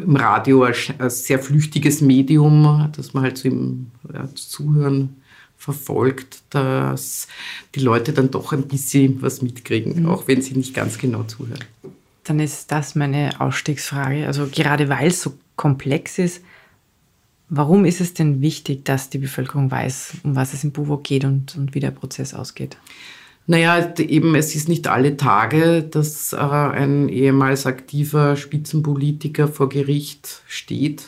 im Radio ein, ein, sehr flüchtiges Medium, das man halt so im ja, Zuhören verfolgt, dass die Leute dann doch ein bisschen was mitkriegen, mhm. auch wenn sie nicht ganz genau zuhören. Dann ist das meine Ausstiegsfrage. Also gerade weil es so komplex ist, Warum ist es denn wichtig, dass die Bevölkerung weiß, um was es im BUWO geht und, und wie der Prozess ausgeht? Naja, eben, es ist nicht alle Tage, dass äh, ein ehemals aktiver Spitzenpolitiker vor Gericht steht.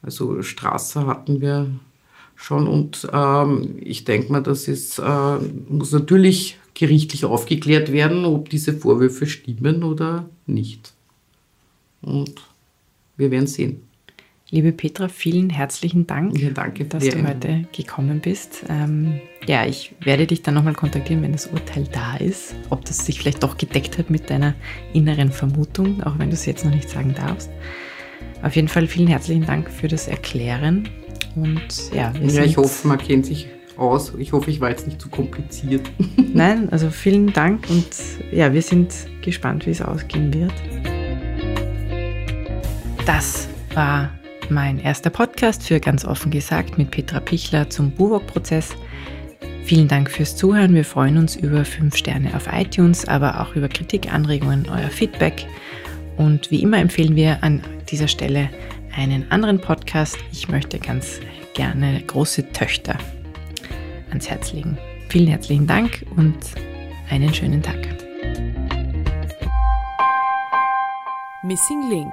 Also Strasser hatten wir schon und ähm, ich denke mal, das ist, äh, muss natürlich gerichtlich aufgeklärt werden, ob diese Vorwürfe stimmen oder nicht. Und wir werden sehen. Liebe Petra, vielen herzlichen Dank, ja, danke dass du heute gekommen bist. Ähm, ja, ich werde dich dann nochmal kontaktieren, wenn das Urteil da ist, ob das sich vielleicht doch gedeckt hat mit deiner inneren Vermutung, auch wenn du es jetzt noch nicht sagen darfst. Auf jeden Fall vielen herzlichen Dank für das Erklären. Und ja, ja ich hoffe, man kennt sich aus. Ich hoffe, ich war jetzt nicht zu kompliziert. Nein, also vielen Dank und ja, wir sind gespannt, wie es ausgehen wird. Das war mein erster Podcast für ganz offen gesagt mit Petra Pichler zum Buwok-Prozess. Vielen Dank fürs Zuhören. Wir freuen uns über 5 Sterne auf iTunes, aber auch über Kritik, Anregungen, euer Feedback. Und wie immer empfehlen wir an dieser Stelle einen anderen Podcast. Ich möchte ganz gerne große Töchter ans Herz legen. Vielen herzlichen Dank und einen schönen Tag. Missing Link